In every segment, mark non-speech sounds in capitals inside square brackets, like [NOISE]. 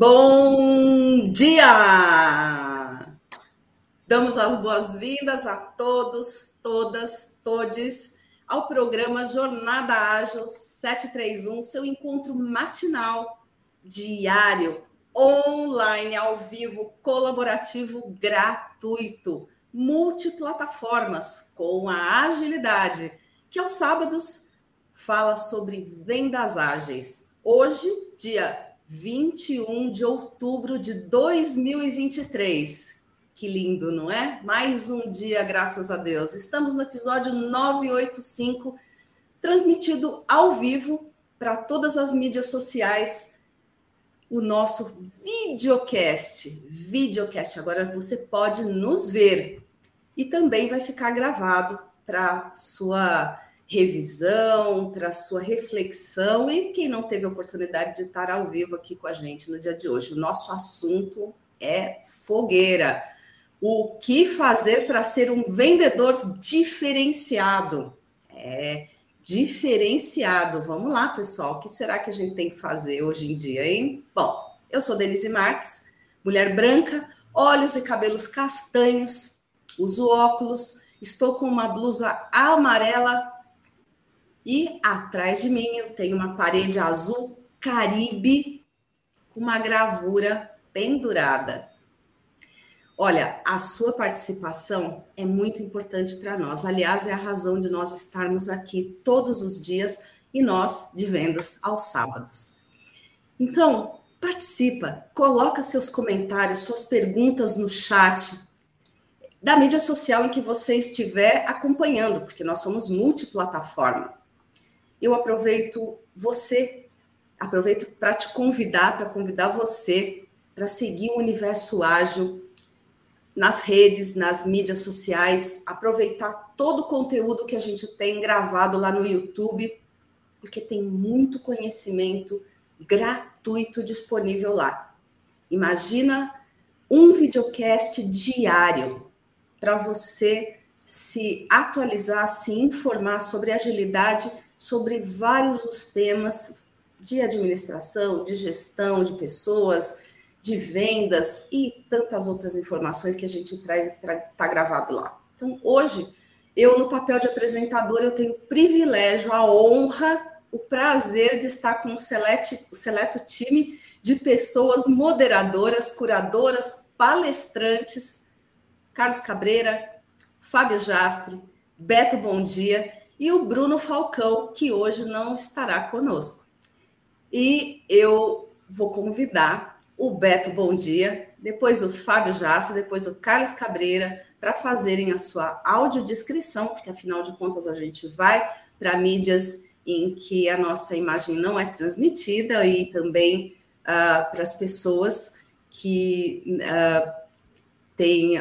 Bom dia! Damos as boas-vindas a todos, todas, todes ao programa Jornada Ágil 731, seu encontro matinal, diário, online, ao vivo, colaborativo, gratuito, multiplataformas, com a agilidade, que aos sábados fala sobre vendas ágeis. Hoje, dia 21 de outubro de 2023. Que lindo, não é? Mais um dia, graças a Deus. Estamos no episódio 985, transmitido ao vivo para todas as mídias sociais. O nosso videocast. Videocast. Agora você pode nos ver. E também vai ficar gravado para sua revisão, para sua reflexão e quem não teve a oportunidade de estar ao vivo aqui com a gente no dia de hoje. O nosso assunto é fogueira. O que fazer para ser um vendedor diferenciado? É diferenciado. Vamos lá, pessoal. O que será que a gente tem que fazer hoje em dia, hein? Bom, eu sou Denise Marques, mulher branca, olhos e cabelos castanhos, uso óculos, estou com uma blusa amarela e atrás de mim eu tenho uma parede azul Caribe com uma gravura pendurada. Olha, a sua participação é muito importante para nós. Aliás, é a razão de nós estarmos aqui todos os dias e nós de vendas aos sábados. Então, participa, coloca seus comentários, suas perguntas no chat da mídia social em que você estiver acompanhando, porque nós somos multiplataforma eu aproveito você, aproveito para te convidar, para convidar você para seguir o universo ágil nas redes, nas mídias sociais, aproveitar todo o conteúdo que a gente tem gravado lá no YouTube, porque tem muito conhecimento gratuito disponível lá. Imagina um videocast diário para você se atualizar, se informar sobre agilidade sobre vários os temas de administração, de gestão de pessoas, de vendas e tantas outras informações que a gente traz e que está gravado lá. Então, hoje, eu, no papel de apresentador, eu tenho o privilégio, a honra, o prazer de estar com um seleto, seleto time de pessoas moderadoras, curadoras, palestrantes, Carlos Cabreira, Fábio Jastre, Beto Bom Dia, e o Bruno Falcão, que hoje não estará conosco. E eu vou convidar o Beto Bom Dia, depois o Fábio Jasso, depois o Carlos Cabreira, para fazerem a sua audiodescrição, porque afinal de contas a gente vai para mídias em que a nossa imagem não é transmitida e também uh, para as pessoas que uh, têm,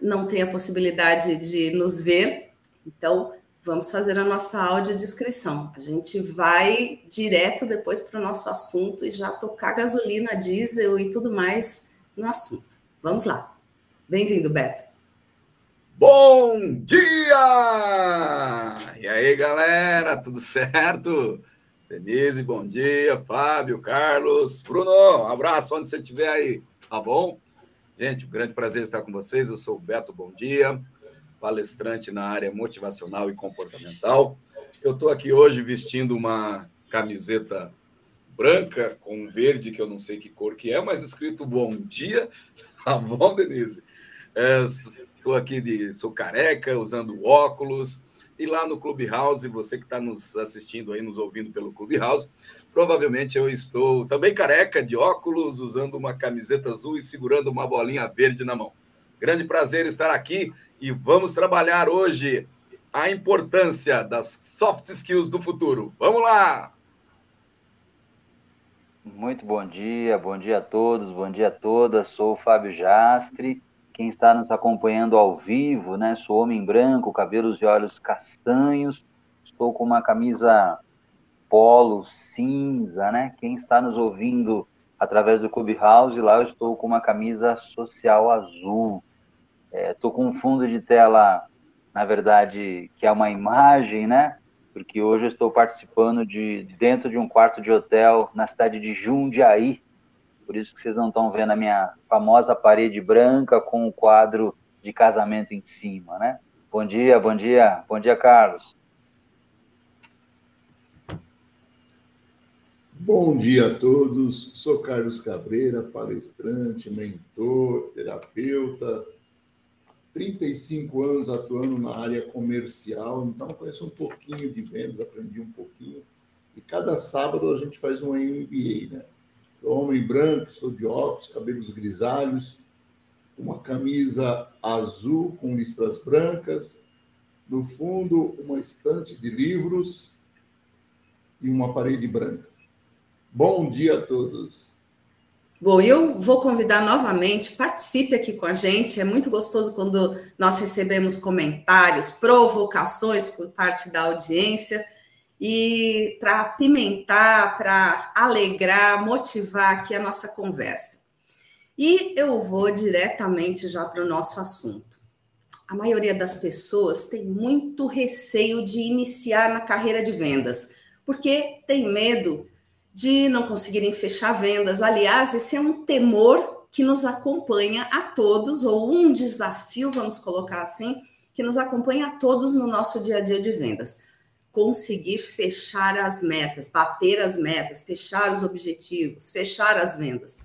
não têm a possibilidade de nos ver. Então, vamos fazer a nossa audiodescrição. A gente vai direto depois para o nosso assunto e já tocar gasolina, diesel e tudo mais no assunto. Vamos lá. Bem-vindo, Beto. Bom dia! E aí, galera, tudo certo? Denise, bom dia. Fábio, Carlos, Bruno, um abraço onde você estiver aí, tá bom? Gente, um grande prazer estar com vocês. Eu sou o Beto, bom dia palestrante na área motivacional e comportamental. Eu estou aqui hoje vestindo uma camiseta branca com verde, que eu não sei que cor que é, mas escrito bom dia. [LAUGHS] Tá bom, Denise? Estou é, aqui de. sou careca, usando óculos. E lá no Clubhouse, você que está nos assistindo aí, nos ouvindo pelo Clubhouse, provavelmente eu estou também careca, de óculos, usando uma camiseta azul e segurando uma bolinha verde na mão. Grande prazer estar aqui e vamos trabalhar hoje a importância das soft skills do futuro. Vamos lá! Muito bom dia, bom dia a todos, bom dia a todas. Sou o Fábio Jastre. Quem está nos acompanhando ao vivo, né? Sou homem branco, cabelos e olhos castanhos. Estou com uma camisa polo cinza, né? Quem está nos ouvindo através do Clubhouse, lá eu estou com uma camisa social azul. Estou é, com um fundo de tela, na verdade, que é uma imagem, né? Porque hoje eu estou participando de dentro de um quarto de hotel na cidade de Jundiaí. Por isso que vocês não estão vendo a minha famosa parede branca com o quadro de casamento em cima, né? Bom dia, bom dia, bom dia, Carlos. Bom dia a todos. Sou Carlos Cabreira, palestrante, mentor, terapeuta. 35 anos atuando na área comercial, então conheço um pouquinho de vendas, aprendi um pouquinho. E cada sábado a gente faz um MBA, né? Homem branco, sou de óculos, cabelos grisalhos, uma camisa azul com listras brancas, no fundo uma estante de livros e uma parede branca. Bom dia a todos. Bom, eu vou convidar novamente, participe aqui com a gente. É muito gostoso quando nós recebemos comentários, provocações por parte da audiência. E para pimentar, para alegrar, motivar aqui a nossa conversa. E eu vou diretamente já para o nosso assunto. A maioria das pessoas tem muito receio de iniciar na carreira de vendas, porque tem medo de não conseguirem fechar vendas. Aliás, esse é um temor que nos acompanha a todos, ou um desafio, vamos colocar assim, que nos acompanha a todos no nosso dia a dia de vendas. Conseguir fechar as metas, bater as metas, fechar os objetivos, fechar as vendas.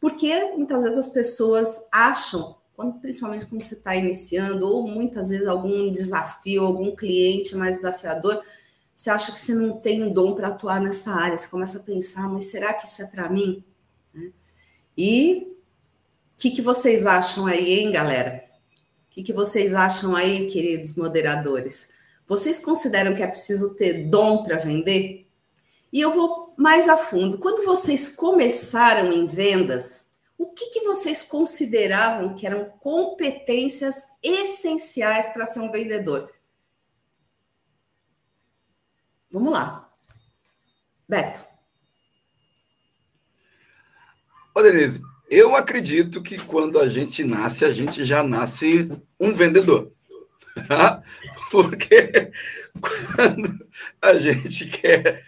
Porque muitas vezes as pessoas acham, principalmente quando você está iniciando, ou muitas vezes algum desafio, algum cliente mais desafiador, você acha que você não tem um dom para atuar nessa área, você começa a pensar, mas será que isso é para mim? Né? E o que, que vocês acham aí, hein, galera? O que, que vocês acham aí, queridos moderadores? Vocês consideram que é preciso ter dom para vender? E eu vou mais a fundo. Quando vocês começaram em vendas, o que, que vocês consideravam que eram competências essenciais para ser um vendedor? Vamos lá. Beto. Ô, Denise, eu acredito que quando a gente nasce, a gente já nasce um vendedor. [LAUGHS] Porque quando a gente quer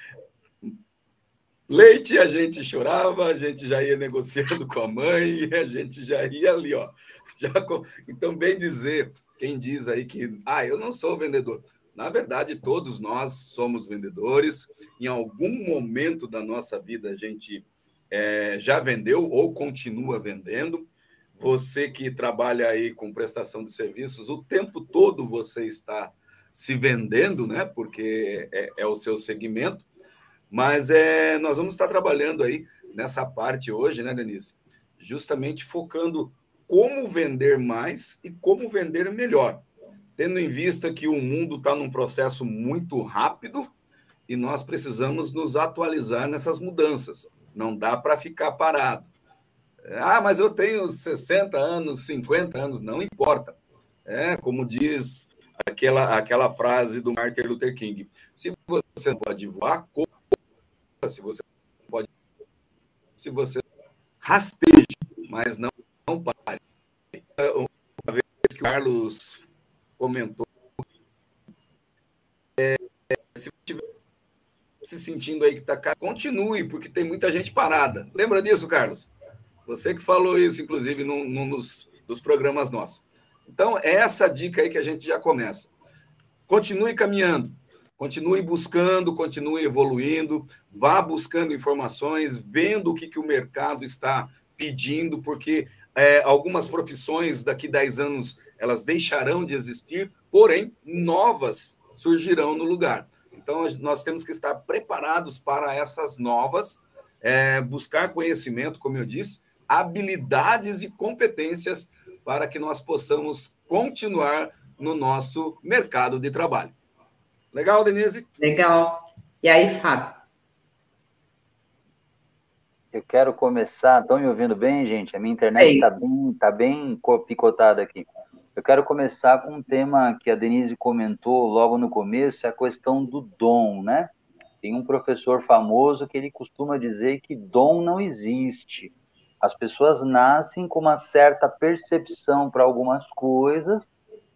leite, a gente chorava, a gente já ia negociando com a mãe, [LAUGHS] a gente já ia ali, ó. Já, então, bem dizer, quem diz aí que, ah, eu não sou vendedor. Na verdade, todos nós somos vendedores. Em algum momento da nossa vida, a gente é, já vendeu ou continua vendendo. Você que trabalha aí com prestação de serviços, o tempo todo você está se vendendo, né? Porque é, é o seu segmento. Mas é, nós vamos estar trabalhando aí nessa parte hoje, né, Denise? Justamente focando como vender mais e como vender melhor tendo em vista que o mundo está num processo muito rápido e nós precisamos nos atualizar nessas mudanças. Não dá para ficar parado. Ah, mas eu tenho 60 anos, 50 anos, não importa. É, como diz aquela, aquela frase do Martin Luther King: se você pode voar, corra. Se você pode. Se você rasteje, mas não, não pare. Uma vez que o Carlos comentou. É, se estiver se sentindo aí que está continue, porque tem muita gente parada. Lembra disso, Carlos? Você que falou isso, inclusive, num, num dos, dos programas nossos. Então, é essa dica aí que a gente já começa. Continue caminhando, continue buscando, continue evoluindo, vá buscando informações, vendo o que, que o mercado está pedindo, porque é, algumas profissões daqui 10 anos elas deixarão de existir, porém, novas surgirão no lugar. Então, nós temos que estar preparados para essas novas, é, buscar conhecimento, como eu disse, habilidades e competências para que nós possamos continuar no nosso mercado de trabalho. Legal, Denise? Legal. E aí, Fábio? Eu quero começar. Estão me ouvindo bem, gente? A minha internet está bem, tá bem picotada aqui. Eu quero começar com um tema que a Denise comentou logo no começo, é a questão do dom, né? Tem um professor famoso que ele costuma dizer que dom não existe. As pessoas nascem com uma certa percepção para algumas coisas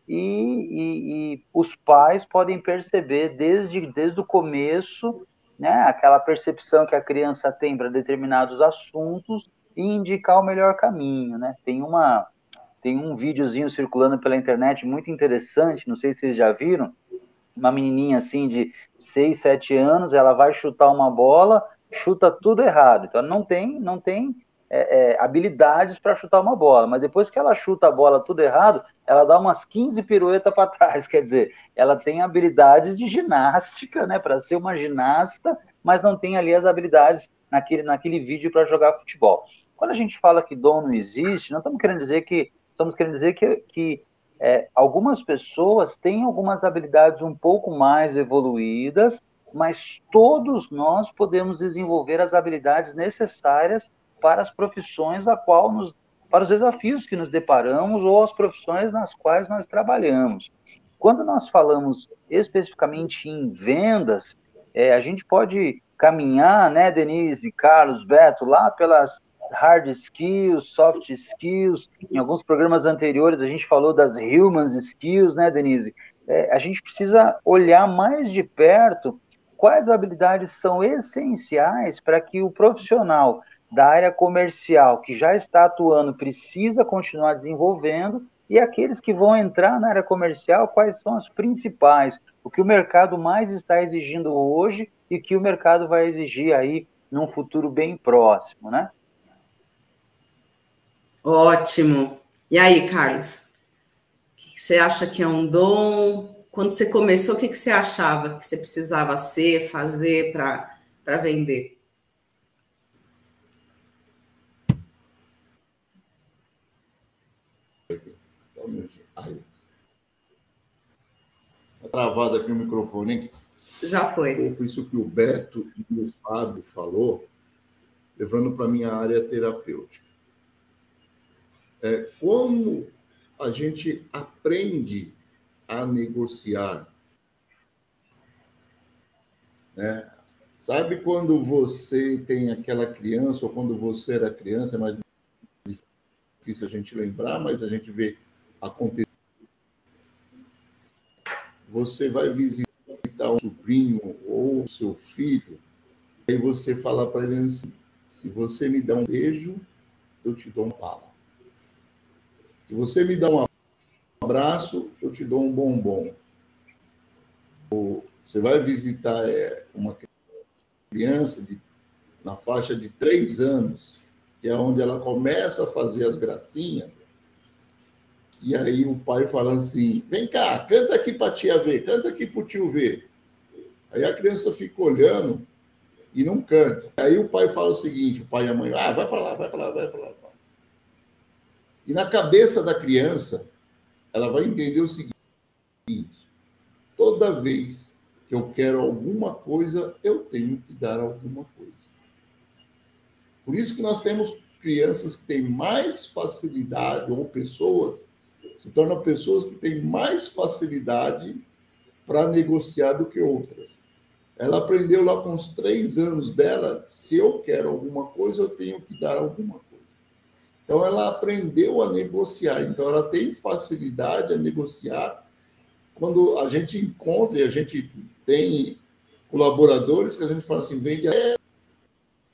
e, e, e, os pais podem perceber desde, desde o começo né, aquela percepção que a criança tem para determinados assuntos e indicar o melhor caminho, né? Tem uma tem um videozinho circulando pela internet muito interessante, não sei se vocês já viram, uma menininha assim de 6, 7 anos, ela vai chutar uma bola, chuta tudo errado. Então não tem, não tem é, é, habilidades para chutar uma bola, mas depois que ela chuta a bola tudo errado, ela dá umas 15 piruetas para trás, [LAUGHS] quer dizer, ela tem habilidades de ginástica, né, para ser uma ginasta, mas não tem ali as habilidades naquele, naquele vídeo para jogar futebol. Quando a gente fala que dom não existe, não estamos querendo dizer que estamos querendo dizer que, que é, algumas pessoas têm algumas habilidades um pouco mais evoluídas, mas todos nós podemos desenvolver as habilidades necessárias para as profissões a qual nos para os desafios que nos deparamos ou as profissões nas quais nós trabalhamos. Quando nós falamos especificamente em vendas, é, a gente pode caminhar, né, Denise, Carlos, Beto, lá pelas hard skills, soft skills. Em alguns programas anteriores a gente falou das human skills, né, Denise? É, a gente precisa olhar mais de perto quais habilidades são essenciais para que o profissional da área comercial que já está atuando precisa continuar desenvolvendo e aqueles que vão entrar na área comercial, quais são as principais, o que o mercado mais está exigindo hoje e que o mercado vai exigir aí num futuro bem próximo, né? Ótimo. E aí, Carlos? O que você acha que é um dom? Quando você começou, o que você achava que você precisava ser, fazer para vender? Está travado aqui o microfone. Hein? Já foi. Por isso que o Beto e o Fábio falou, levando para a minha área terapêutica é, como a gente aprende a negociar. Né? Sabe quando você tem aquela criança, ou quando você era criança, é mais difícil a gente lembrar, mas a gente vê acontecer. Você vai visitar um sobrinho ou seu filho, aí você fala para ele assim: se você me dá um beijo, eu te dou um bala. Se você me dá um abraço, eu te dou um bombom. Você vai visitar é, uma criança de, na faixa de três anos, que é onde ela começa a fazer as gracinhas, e aí o pai fala assim: vem cá, canta aqui para tia ver, canta aqui para o tio ver. Aí a criança fica olhando e não canta. Aí o pai fala o seguinte: o pai e a mãe, ah, vai para lá, vai para lá, vai para lá. E na cabeça da criança, ela vai entender o seguinte: toda vez que eu quero alguma coisa, eu tenho que dar alguma coisa. Por isso que nós temos crianças que têm mais facilidade, ou pessoas, se tornam pessoas que têm mais facilidade para negociar do que outras. Ela aprendeu lá com os três anos dela: se eu quero alguma coisa, eu tenho que dar alguma coisa. Então, ela aprendeu a negociar. Então, ela tem facilidade a negociar. Quando a gente encontra e a gente tem colaboradores que a gente fala assim, vende é,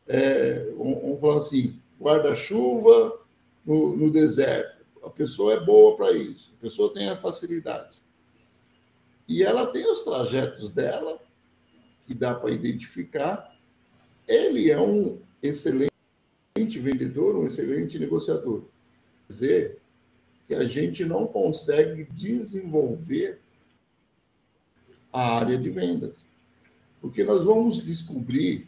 é, vamos falar assim, guarda-chuva no, no deserto. A pessoa é boa para isso. A pessoa tem a facilidade. E ela tem os trajetos dela, que dá para identificar. Ele é um excelente excelente vendedor, um excelente negociador. Quer dizer que a gente não consegue desenvolver a área de vendas. Porque nós vamos descobrir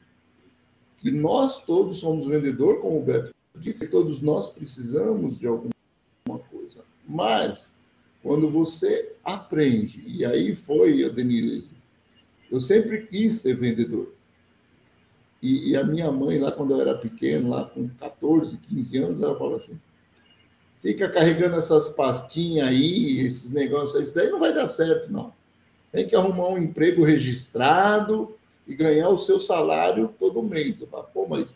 que nós todos somos vendedor, como o Beto disse, todos nós precisamos de alguma coisa. Mas, quando você aprende, e aí foi, Denise, eu sempre quis ser vendedor. E, e, a minha mãe, lá quando eu era pequeno, lá com 14, 15 anos, ela falou assim: fica carregando essas pastinhas aí, esses negócios, isso daí não vai dar certo, não. Tem que arrumar um emprego registrado e ganhar o seu salário todo mês. Eu falo, pô, mas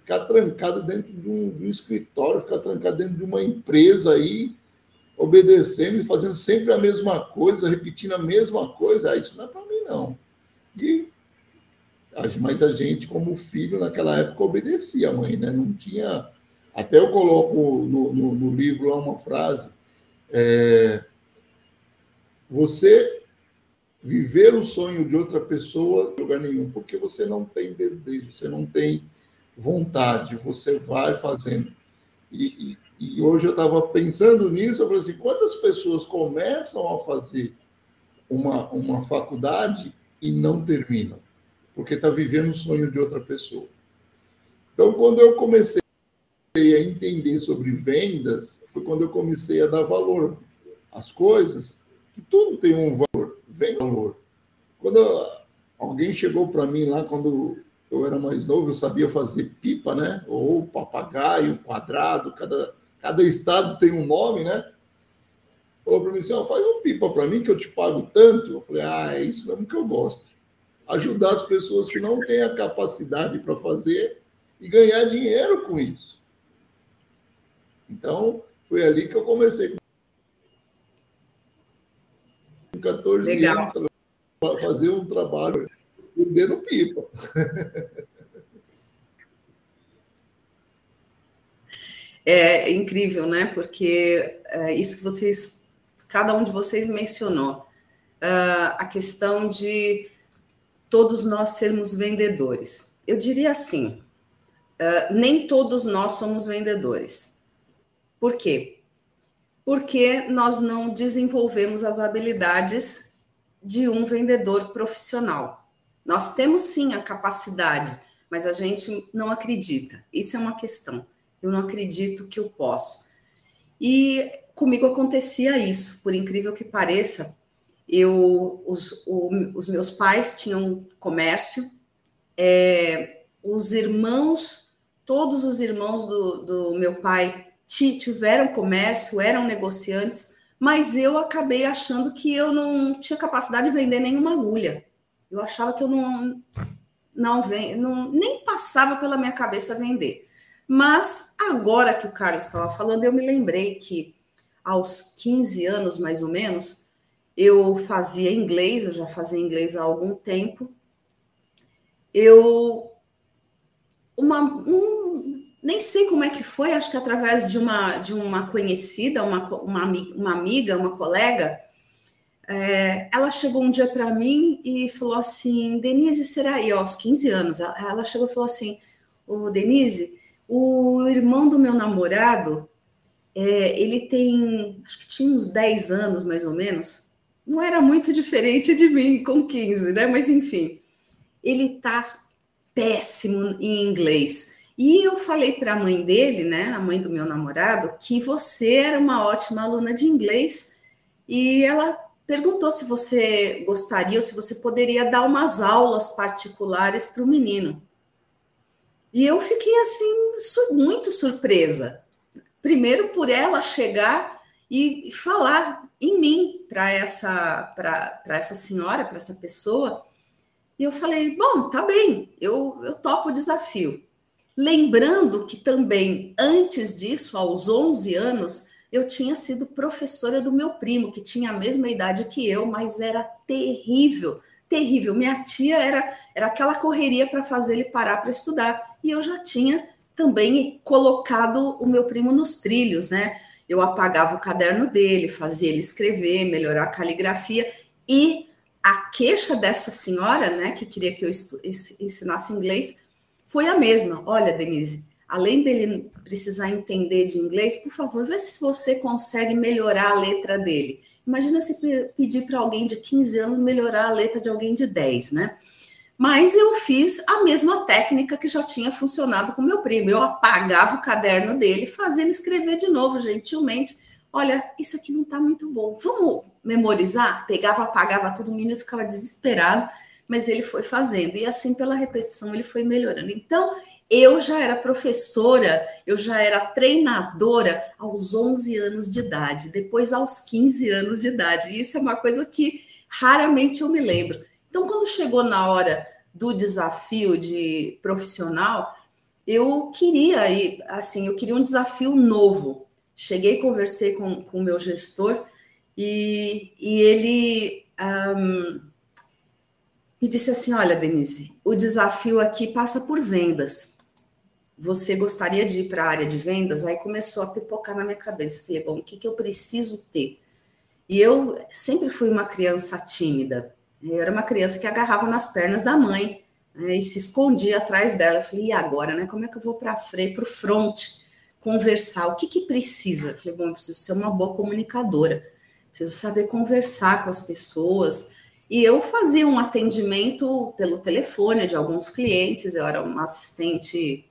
ficar trancado dentro de um, de um escritório, ficar trancado dentro de uma empresa aí, obedecendo e fazendo sempre a mesma coisa, repetindo a mesma coisa, ah, isso não é para mim, não. E mas a gente, como filho, naquela época, obedecia a mãe, né? Não tinha Até eu coloco no, no, no livro lá uma frase: é, você viver o sonho de outra pessoa em lugar nenhum, porque você não tem desejo, você não tem vontade, você vai fazendo. E, e, e hoje eu estava pensando nisso, eu falei assim, quantas pessoas começam a fazer uma, uma faculdade e não terminam? Porque está vivendo o sonho de outra pessoa. Então, quando eu comecei a entender sobre vendas, foi quando eu comecei a dar valor às coisas, que tudo tem um valor, vem valor. Quando alguém chegou para mim lá, quando eu era mais novo, eu sabia fazer pipa, né? Ou papagaio, quadrado, cada, cada estado tem um nome, né? Falou para mim assim: faz um pipa para mim que eu te pago tanto. Eu falei: ah, é isso mesmo que eu gosto. Ajudar as pessoas que não têm a capacidade para fazer e ganhar dinheiro com isso. Então, foi ali que eu comecei. Com 14 Legal. anos, fazer um trabalho vendendo pipa. É incrível, né? Porque é, isso que vocês, cada um de vocês mencionou, uh, a questão de todos nós sermos vendedores. Eu diria assim: uh, nem todos nós somos vendedores. Por quê? Porque nós não desenvolvemos as habilidades de um vendedor profissional. Nós temos sim a capacidade, mas a gente não acredita. Isso é uma questão. Eu não acredito que eu posso. E comigo acontecia isso, por incrível que pareça. Eu, os, o, os meus pais tinham comércio, é, os irmãos, todos os irmãos do, do meu pai tiveram comércio, eram negociantes, mas eu acabei achando que eu não tinha capacidade de vender nenhuma agulha. Eu achava que eu não, não, não nem passava pela minha cabeça vender. Mas agora que o Carlos estava falando, eu me lembrei que aos 15 anos, mais ou menos, eu fazia inglês, eu já fazia inglês há algum tempo. Eu uma, um, nem sei como é que foi, acho que através de uma, de uma conhecida, uma, uma, uma amiga, uma colega, é, ela chegou um dia para mim e falou assim, Denise, será? E aos 15 anos, ela chegou e falou assim, o Denise, o irmão do meu namorado, é, ele tem, acho que tinha uns 10 anos mais ou menos, não era muito diferente de mim com 15, né? Mas enfim, ele tá péssimo em inglês. E eu falei para a mãe dele, né, a mãe do meu namorado, que você era uma ótima aluna de inglês e ela perguntou se você gostaria ou se você poderia dar umas aulas particulares para o menino. E eu fiquei assim muito surpresa. Primeiro por ela chegar e falar em mim para essa para essa senhora, para essa pessoa. E eu falei: "Bom, tá bem. Eu eu topo o desafio". Lembrando que também, antes disso, aos 11 anos, eu tinha sido professora do meu primo, que tinha a mesma idade que eu, mas era terrível, terrível. Minha tia era, era aquela correria para fazer ele parar para estudar. E eu já tinha também colocado o meu primo nos trilhos, né? Eu apagava o caderno dele, fazia ele escrever, melhorar a caligrafia. E a queixa dessa senhora, né, que queria que eu ensinasse inglês, foi a mesma. Olha, Denise, além dele precisar entender de inglês, por favor, vê se você consegue melhorar a letra dele. Imagina se pedir para alguém de 15 anos melhorar a letra de alguém de 10, né? Mas eu fiz a mesma técnica que já tinha funcionado com meu primo. Eu apagava o caderno dele, ele escrever de novo, gentilmente. Olha, isso aqui não está muito bom. Vamos memorizar? Pegava, apagava tudo, o menino ficava desesperado mas ele foi fazendo, e assim pela repetição ele foi melhorando. Então, eu já era professora, eu já era treinadora aos 11 anos de idade, depois aos 15 anos de idade, e isso é uma coisa que raramente eu me lembro. Então, quando chegou na hora do desafio de profissional, eu queria ir, assim, eu queria um desafio novo. Cheguei, conversei com o meu gestor e, e ele um, e disse assim: Olha, Denise, o desafio aqui passa por vendas. você gostaria de ir para a área de vendas? Aí começou a pipocar na minha cabeça. Falei, bom, o que, que eu preciso ter? E eu sempre fui uma criança tímida. Eu era uma criança que agarrava nas pernas da mãe né, e se escondia atrás dela. Eu falei, e agora, né? Como é que eu vou para frente, para o front, conversar? O que, que precisa? Eu falei, bom, eu preciso ser uma boa comunicadora, preciso saber conversar com as pessoas. E eu fazia um atendimento pelo telefone de alguns clientes, eu era uma assistente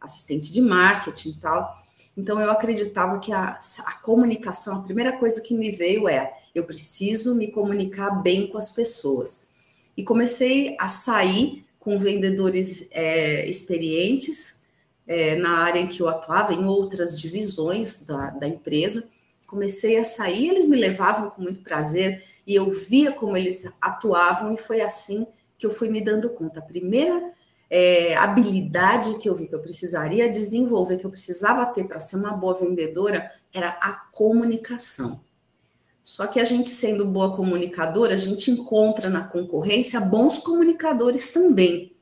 assistente de marketing e tal. Então eu acreditava que a, a comunicação, a primeira coisa que me veio é eu preciso me comunicar bem com as pessoas. E comecei a sair com vendedores é, experientes é, na área em que eu atuava, em outras divisões da, da empresa. Comecei a sair, eles me levavam com muito prazer e eu via como eles atuavam, e foi assim que eu fui me dando conta. A primeira é, habilidade que eu vi que eu precisaria desenvolver, que eu precisava ter para ser uma boa vendedora, era a comunicação. Só que a gente, sendo boa comunicadora, a gente encontra na concorrência bons comunicadores também.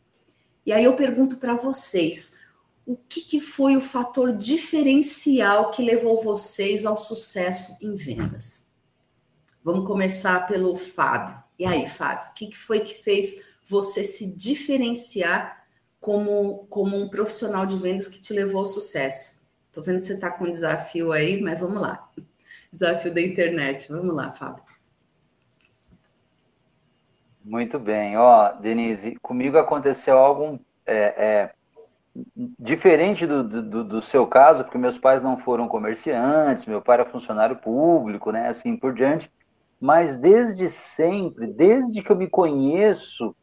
E aí eu pergunto para vocês: o que, que foi o fator diferencial que levou vocês ao sucesso em vendas? Vamos começar pelo Fábio. E aí, Fábio, o que, que foi que fez você se diferenciar como, como um profissional de vendas que te levou ao sucesso. Estou vendo que você está com um desafio aí, mas vamos lá. Desafio da internet. Vamos lá, Fábio. Muito bem. Ó, Denise, comigo aconteceu algo é, é, diferente do, do, do, seu caso, porque meus pais não foram comerciantes, meu pai era funcionário público, né, assim por diante. Mas desde sempre, desde que eu me conheço,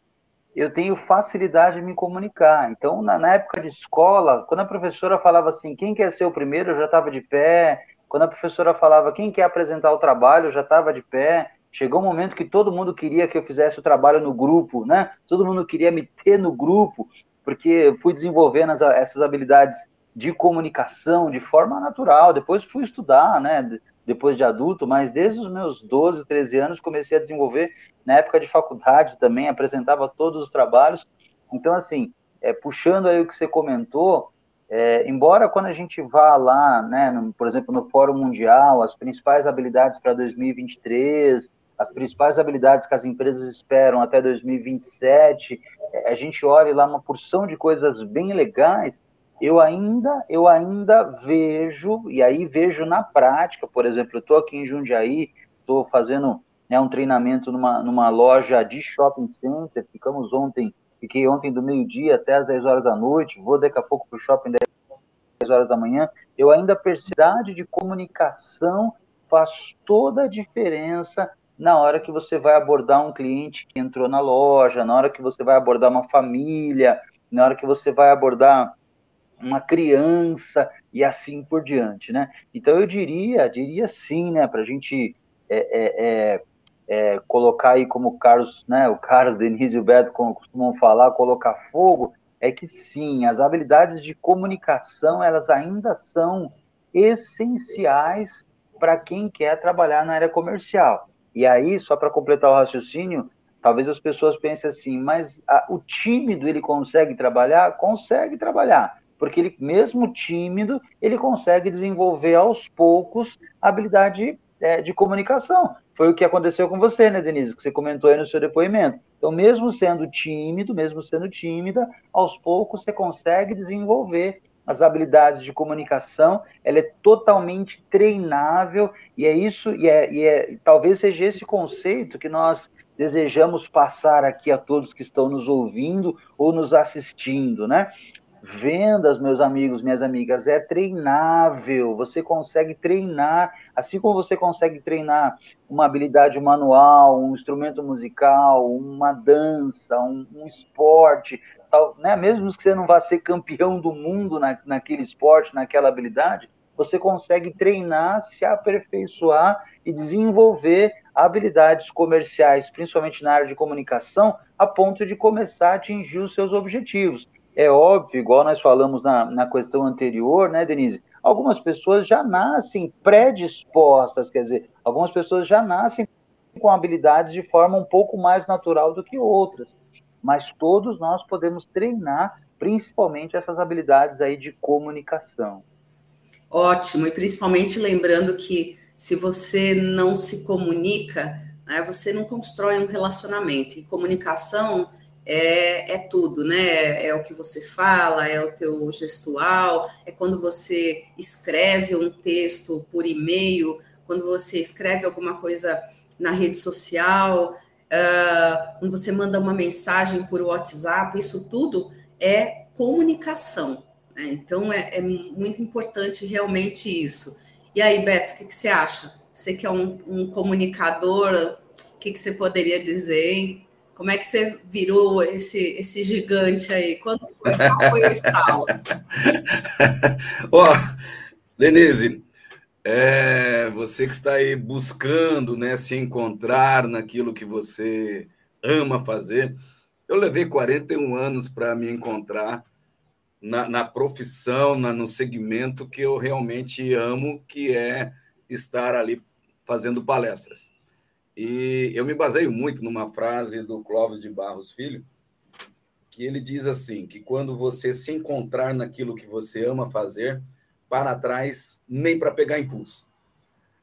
eu tenho facilidade de me comunicar. Então, na, na, época de escola, quando a professora falava assim, quem quer ser o primeiro, eu já estava de pé. Quando a professora falava, quem quer apresentar o trabalho, eu já estava de pé. Chegou um momento que todo mundo queria que eu fizesse o trabalho no grupo, né? Todo mundo queria me ter no grupo, porque fui desenvolvendo as, essas habilidades de comunicação de forma natural. Depois fui estudar, né? depois de adulto, mas desde os meus 12, 13 anos comecei a desenvolver, na época de faculdade também, apresentava todos os trabalhos. Então, assim, é, puxando aí o que você comentou, é, embora quando a gente vá lá, né, no, por exemplo, no Fórum Mundial, as principais habilidades para 2023, as principais habilidades que as empresas esperam até 2027, é, a gente olha lá uma porção de coisas bem legais, eu ainda, eu ainda vejo, e aí vejo na prática, por exemplo, eu estou aqui em Jundiaí, estou fazendo né, um treinamento numa, numa loja de shopping center, ficamos ontem, fiquei ontem do meio-dia até as 10 horas da noite, vou daqui a pouco para o shopping 10 horas da manhã, eu ainda percebo de comunicação faz toda a diferença na hora que você vai abordar um cliente que entrou na loja, na hora que você vai abordar uma família, na hora que você vai abordar uma criança e assim por diante, né? Então eu diria, diria sim, né, para a gente é, é, é, é, colocar aí como Carlos, né, o Carlos, Denise e o Beto costumam falar, colocar fogo, é que sim, as habilidades de comunicação elas ainda são essenciais para quem quer trabalhar na área comercial. E aí, só para completar o raciocínio, talvez as pessoas pensem assim, mas a, o tímido ele consegue trabalhar? Consegue trabalhar porque ele, mesmo tímido, ele consegue desenvolver aos poucos a habilidade é, de comunicação. Foi o que aconteceu com você, né, Denise, que você comentou aí no seu depoimento. Então, mesmo sendo tímido, mesmo sendo tímida, aos poucos você consegue desenvolver as habilidades de comunicação, ela é totalmente treinável, e é isso, e, é, e é, talvez seja esse conceito que nós desejamos passar aqui a todos que estão nos ouvindo ou nos assistindo, né? Vendas, meus amigos, minhas amigas, é treinável. Você consegue treinar, assim como você consegue treinar uma habilidade manual, um instrumento musical, uma dança, um, um esporte, tal, né? mesmo que você não vá ser campeão do mundo na, naquele esporte, naquela habilidade, você consegue treinar, se aperfeiçoar e desenvolver habilidades comerciais, principalmente na área de comunicação, a ponto de começar a atingir os seus objetivos. É óbvio, igual nós falamos na, na questão anterior, né, Denise? Algumas pessoas já nascem predispostas, quer dizer, algumas pessoas já nascem com habilidades de forma um pouco mais natural do que outras. Mas todos nós podemos treinar principalmente essas habilidades aí de comunicação. Ótimo, e principalmente lembrando que se você não se comunica, né, você não constrói um relacionamento. E comunicação é, é tudo, né? É o que você fala, é o teu gestual, é quando você escreve um texto por e-mail, quando você escreve alguma coisa na rede social, uh, quando você manda uma mensagem por WhatsApp, isso tudo é comunicação. Né? Então é, é, muito importante realmente isso. E aí, Beto, o que, que você acha? Você que é um, um comunicador, o que, que você poderia dizer, hein? Como é que você virou esse, esse gigante aí? Quando foi, qual foi o estalo? [LAUGHS] Ó, oh, Denise, é, você que está aí buscando né, se encontrar naquilo que você ama fazer. Eu levei 41 anos para me encontrar na, na profissão, na, no segmento que eu realmente amo, que é estar ali fazendo palestras. E eu me baseio muito numa frase do Clóvis de Barros Filho, que ele diz assim, que quando você se encontrar naquilo que você ama fazer, para trás nem para pegar impulso.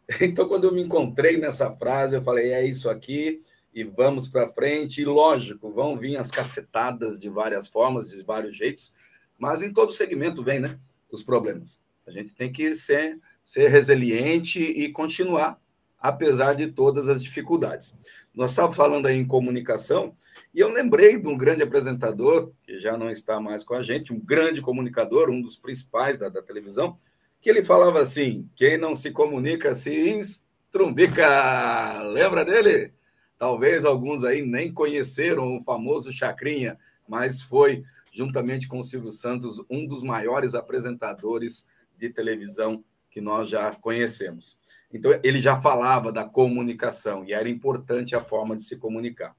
[LAUGHS] Então, quando eu me encontrei nessa frase, eu falei, é isso aqui, e vamos para frente. E, lógico, vão vir as cacetadas de várias formas, de vários jeitos, mas em todo segmento vem, né? Os problemas. A gente tem que ser, ser resiliente e continuar, apesar de todas as dificuldades. Nós estávamos falando aí em comunicação, e eu lembrei de um grande apresentador, que já não está mais com a gente, um grande comunicador, um dos principais da, da televisão, que ele falava assim: quem não se comunica se estrumbica. Lembra dele? Talvez alguns aí nem conheceram o famoso Chacrinha, mas foi juntamente com o Silvio Santos, um dos maiores apresentadores de televisão que nós já conhecemos. Então, ele já falava da comunicação e era importante a forma de se comunicar.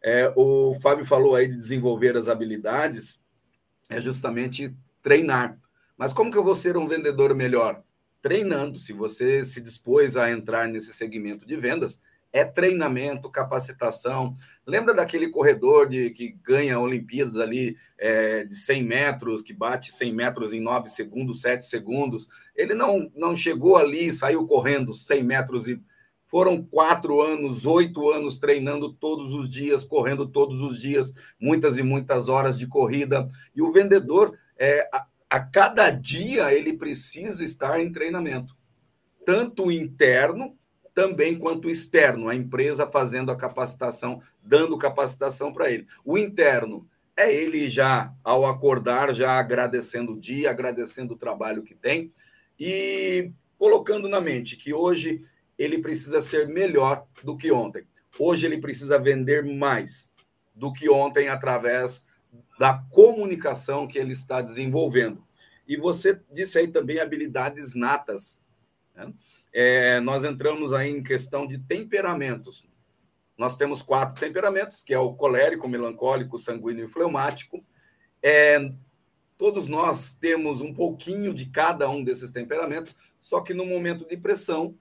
É, o Fábio falou aí de desenvolver as habilidades, é justamente treinar. Mas como que eu vou ser um vendedor melhor? Treinando. Se você se dispôs a entrar nesse segmento de vendas, é treinamento, capacitação. Lembra daquele corredor de, que ganha Olimpíadas ali é, de 100 metros, que bate 100 metros em 9 segundos, 7 segundos? Ele não, não chegou ali e saiu correndo 100 metros e foram quatro anos, oito anos treinando todos os dias, correndo todos os dias, muitas e muitas horas de corrida. E o vendedor, é, a, a cada dia, ele precisa estar em treinamento, tanto interno também quanto externo, a empresa fazendo a capacitação, dando capacitação para ele. O interno é ele já, ao acordar, já agradecendo o dia, agradecendo o trabalho que tem e colocando na mente que hoje ele precisa ser melhor do que ontem. Hoje ele precisa vender mais do que ontem através da comunicação que ele está desenvolvendo. E você disse aí também habilidades natas. Né? é, nós entramos aí em questão de temperamentos. Nós temos quatro temperamentos, que é o colérico, melancólico, sanguíneo e fleumático. É, todos nós temos um pouquinho de cada um desses temperamentos, só que no momento de pressão,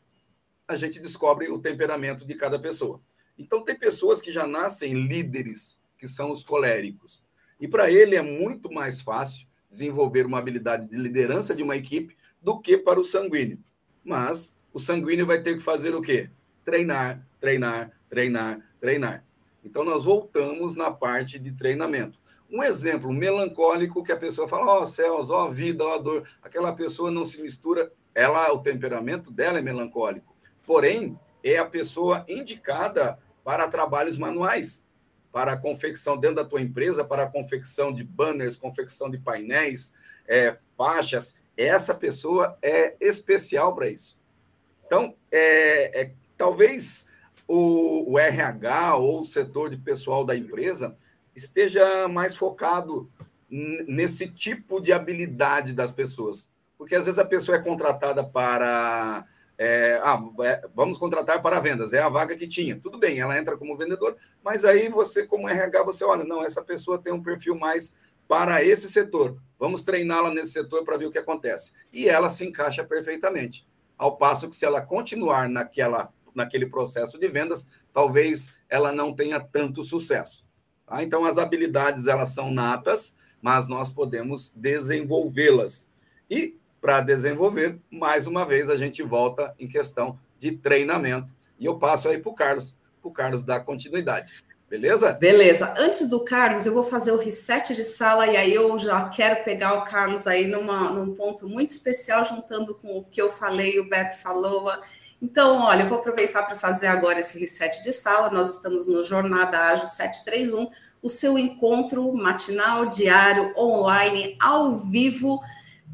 a gente descobre o temperamento de cada pessoa. Então, tem pessoas que já nascem líderes, que são os coléricos. E para ele é muito mais fácil desenvolver uma habilidade de liderança de uma equipe do que para o sanguíneo. Mas o sanguíneo vai ter que fazer o quê? Treinar, treinar, treinar, treinar. Então, nós voltamos na parte de treinamento. Um exemplo melancólico que a pessoa fala, ó oh, céus, ó oh, vida, ó oh, dor. Aquela pessoa não se mistura, ela, o temperamento dela é melancólico. Porém, é a pessoa indicada para trabalhos manuais, para a confecção dentro da tua empresa, para a confecção de banners, confecção de painéis, é, faixas. Essa pessoa é especial para isso. Então, é, é talvez o, o, RH ou o setor de pessoal da empresa esteja mais focado nesse tipo de habilidade das pessoas. Porque às vezes a pessoa é contratada para. É, ah, é, vamos contratar para vendas, é a vaga que tinha. Tudo bem, ela entra como vendedor, mas aí você, como RH, você olha, não, essa pessoa tem um perfil mais para esse setor. Vamos treiná-la nesse setor para ver o que acontece. E ela se encaixa perfeitamente. Ao passo que, se ela continuar naquela, naquele processo de vendas, talvez ela não tenha tanto sucesso. Tá? Então, as habilidades elas são natas, mas nós podemos desenvolvê-las. E para desenvolver, mais uma vez, a gente volta em questão de treinamento. E eu passo aí para o Carlos, para o Carlos dar continuidade. Beleza? Beleza. Antes do Carlos, eu vou fazer o reset de sala e aí eu já quero pegar o Carlos aí numa, num ponto muito especial, juntando com o que eu falei, o Beto falou. Então, olha, eu vou aproveitar para fazer agora esse reset de sala. Nós estamos no Jornada Ágil 731, o seu encontro matinal, diário, online, ao vivo,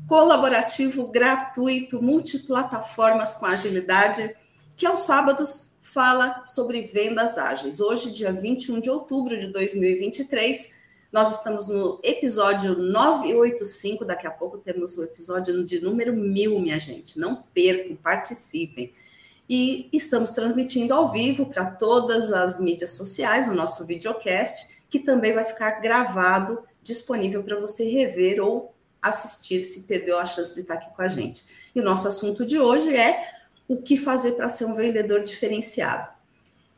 colaborativo, gratuito, multiplataformas com agilidade, que aos sábados fala sobre vendas ágeis. Hoje, dia 21 de outubro de 2023, nós estamos no episódio 985. Daqui a pouco temos o episódio de número mil, minha gente. Não percam, participem. E estamos transmitindo ao vivo para todas as mídias sociais o nosso videocast, que também vai ficar gravado, disponível para você rever ou assistir se perdeu a chance de estar aqui com a gente. E o nosso assunto de hoje é o que fazer para ser um vendedor diferenciado.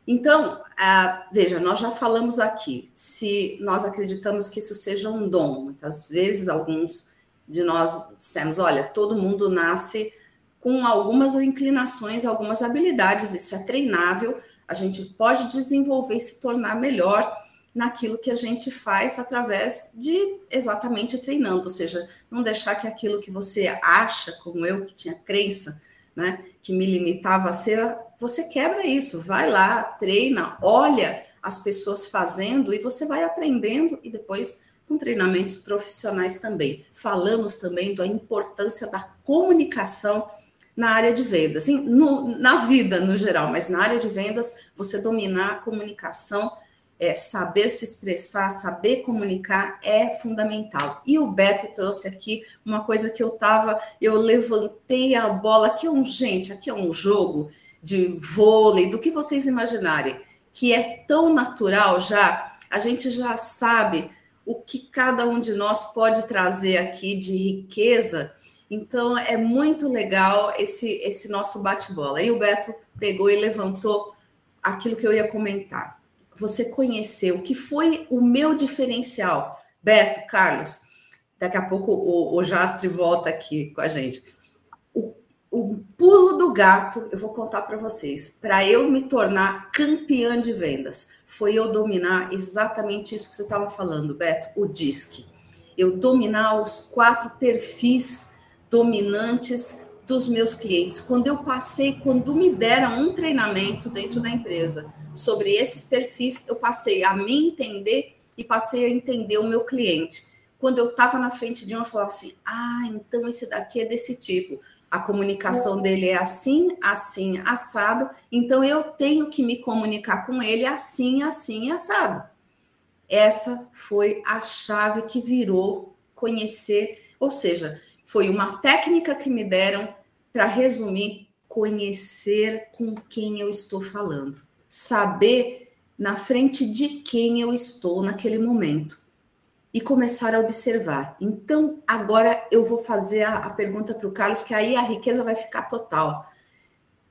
Então, ah, veja, nós já falamos aqui, se nós acreditamos que isso seja um dom, muitas vezes alguns de nós dissemos, olha, todo mundo nasce com algumas inclinações, algumas habilidades, isso é treinável, a gente pode desenvolver e se tornar melhor naquilo que a gente faz através de exatamente treinando, ou seja, não deixar que aquilo que você acha, como eu que tinha crença, né, que me limitava a ser, você quebra isso, vai lá, treina, olha as pessoas fazendo e você vai aprendendo e depois com treinamentos profissionais também. Falamos também da importância da comunicação na área de vendas, no, na vida no geral, mas na área de vendas, você dominar a comunicação é, saber se expressar, saber comunicar é fundamental. E o Beto trouxe aqui uma coisa que eu tava, eu levantei a bola, aqui é um, gente, aqui é um jogo de vôlei, do que vocês imaginarem, que é tão natural já, a gente já sabe o que cada um de nós pode trazer aqui de riqueza. Então é muito legal esse esse nosso bate-bola. E o Beto pegou e levantou aquilo que eu ia comentar você conhecer o que foi o meu diferencial. Beto, Carlos, daqui a pouco o, o Jastre volta aqui com a gente. O, o pulo do gato, eu vou contar para vocês, para eu me tornar campeã de vendas, foi eu dominar exatamente isso que você estava falando, Beto, o DISC. Eu dominar os quatro perfis dominantes dos meus clientes. Quando eu passei, quando me deram um treinamento dentro da empresa, sobre esses perfis, eu passei a me entender e passei a entender o meu cliente. Quando eu estava na frente de um, eu falava assim: ah, então esse daqui é desse tipo. A comunicação dele é assim, assim, assado. Então eu tenho que me comunicar com ele assim, assim, assado. Essa foi a chave que virou conhecer, ou seja, foi uma técnica que me deram para resumir conhecer com quem eu estou falando saber na frente de quem eu estou naquele momento e começar a observar. Então, agora eu vou fazer a, a pergunta para o Carlos, que aí a riqueza vai ficar total.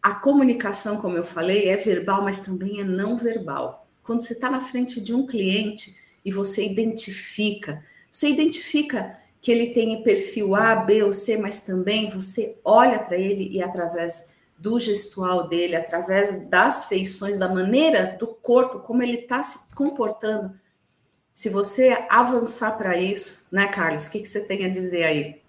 A comunicação, como eu falei, é verbal, mas também é não verbal. Quando você está na frente de um cliente e você identifica, você identifica que ele tem perfil A, B ou C, mas também você olha para ele e através do gestual dele, através das feições, da maneira do corpo, como ele está se comportando. Se você avançar para isso, né, Carlos? O que, que, você tem a dizer aí?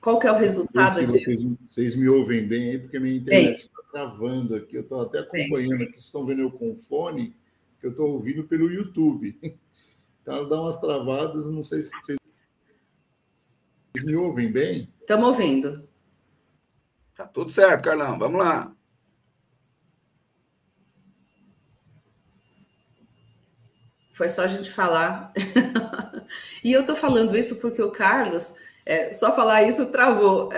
Qual que é o resultado disso? Vocês, vocês, me ouvem bem aí, porque minha internet está travando aqui. Eu estou até acompanhando bem. aqui, vocês estão vendo eu com fone, que eu estou ouvindo pelo YouTube. Então, [LAUGHS] dá umas travadas, não sei se vocês me ouvem bem. Estamos ouvindo. Tá tudo certo, Carlão. Vamos lá. Foi só a gente falar. [LAUGHS] e eu tô falando isso porque o Carlos, é, só falar isso travou.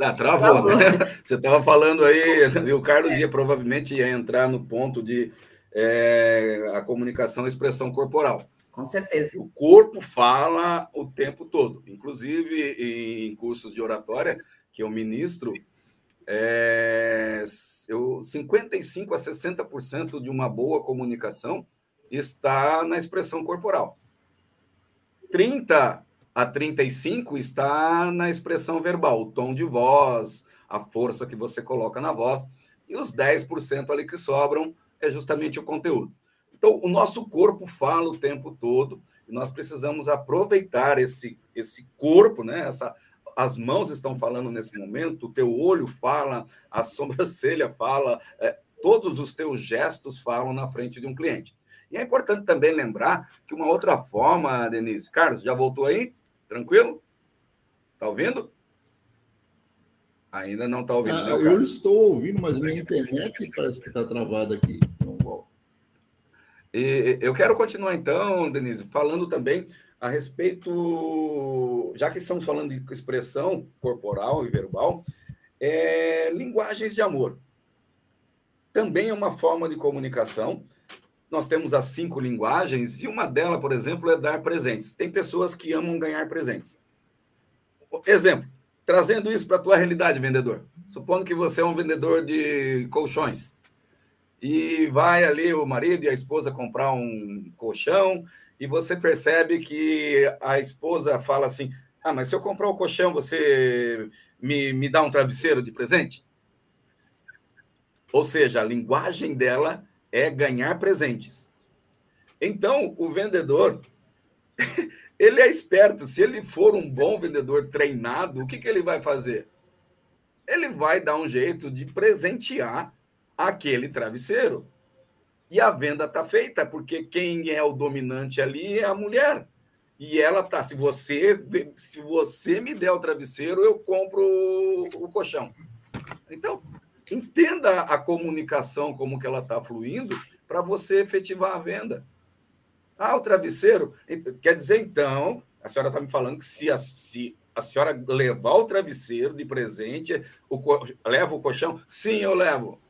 Ah, travou, travou. Né? [LAUGHS] Você estava falando aí, e o Carlos ia provavelmente ia entrar no ponto de é, a comunicação e expressão corporal. Com certeza. O corpo fala o tempo todo. Inclusive, em cursos de oratória que eu ministro, é, eu, 55% a 60% de uma boa comunicação está na expressão corporal. 30 a 35 está na expressão verbal, o tom de voz, a força que você coloca na voz, e os 10% ali que sobram é justamente o conteúdo. Então, o nosso corpo fala o tempo todo, e nós precisamos aproveitar esse, esse corpo, né? Essa, as mãos estão falando nesse momento, o teu olho fala, a [LAUGHS] sobrancelha fala, é, todos os teus gestos falam na frente de um cliente. E é importante também lembrar que uma outra forma, Denise, Carlos, já voltou aí? Tranquilo? Está ouvindo? Ainda não está ouvindo. Ah, né, eu estou ouvindo, mas minha internet parece que está travada aqui. Não E eu quero continuar então, Denise, falando também a respeito, já que estamos falando de expressão corporal e verbal, é, linguagens de amor. Também é uma forma de comunicação. Nós temos as cinco linguagens e uma delas, por exemplo, é dar presentes. Tem pessoas que amam ganhar presentes. Exemplo, trazendo isso para a tua realidade, vendedor. Supondo que você é um vendedor de colchões e vai ali o marido e a esposa comprar um colchão e você percebe que a esposa fala assim: Ah, mas se eu comprar o um colchão, você me, me dá um travesseiro de presente? Ou seja, a linguagem dela é ganhar presentes. Então, o vendedor [LAUGHS] ele é esperto. Se ele for um bom vendedor treinado, o que, que ele vai fazer? Ele vai dar um jeito de presentear aquele travesseiro. E a venda está feita, porque quem é o dominante ali é a mulher. E ela tá, se você, se você me der o travesseiro, eu compro o, colchão. Então, entenda a comunicação como que ela está fluindo para você efetivar a venda. Ah, o travesseiro. Quer dizer, então, a senhora está me falando que se a, se a senhora levar o travesseiro de presente, o, leva o colchão? Sim, eu levo.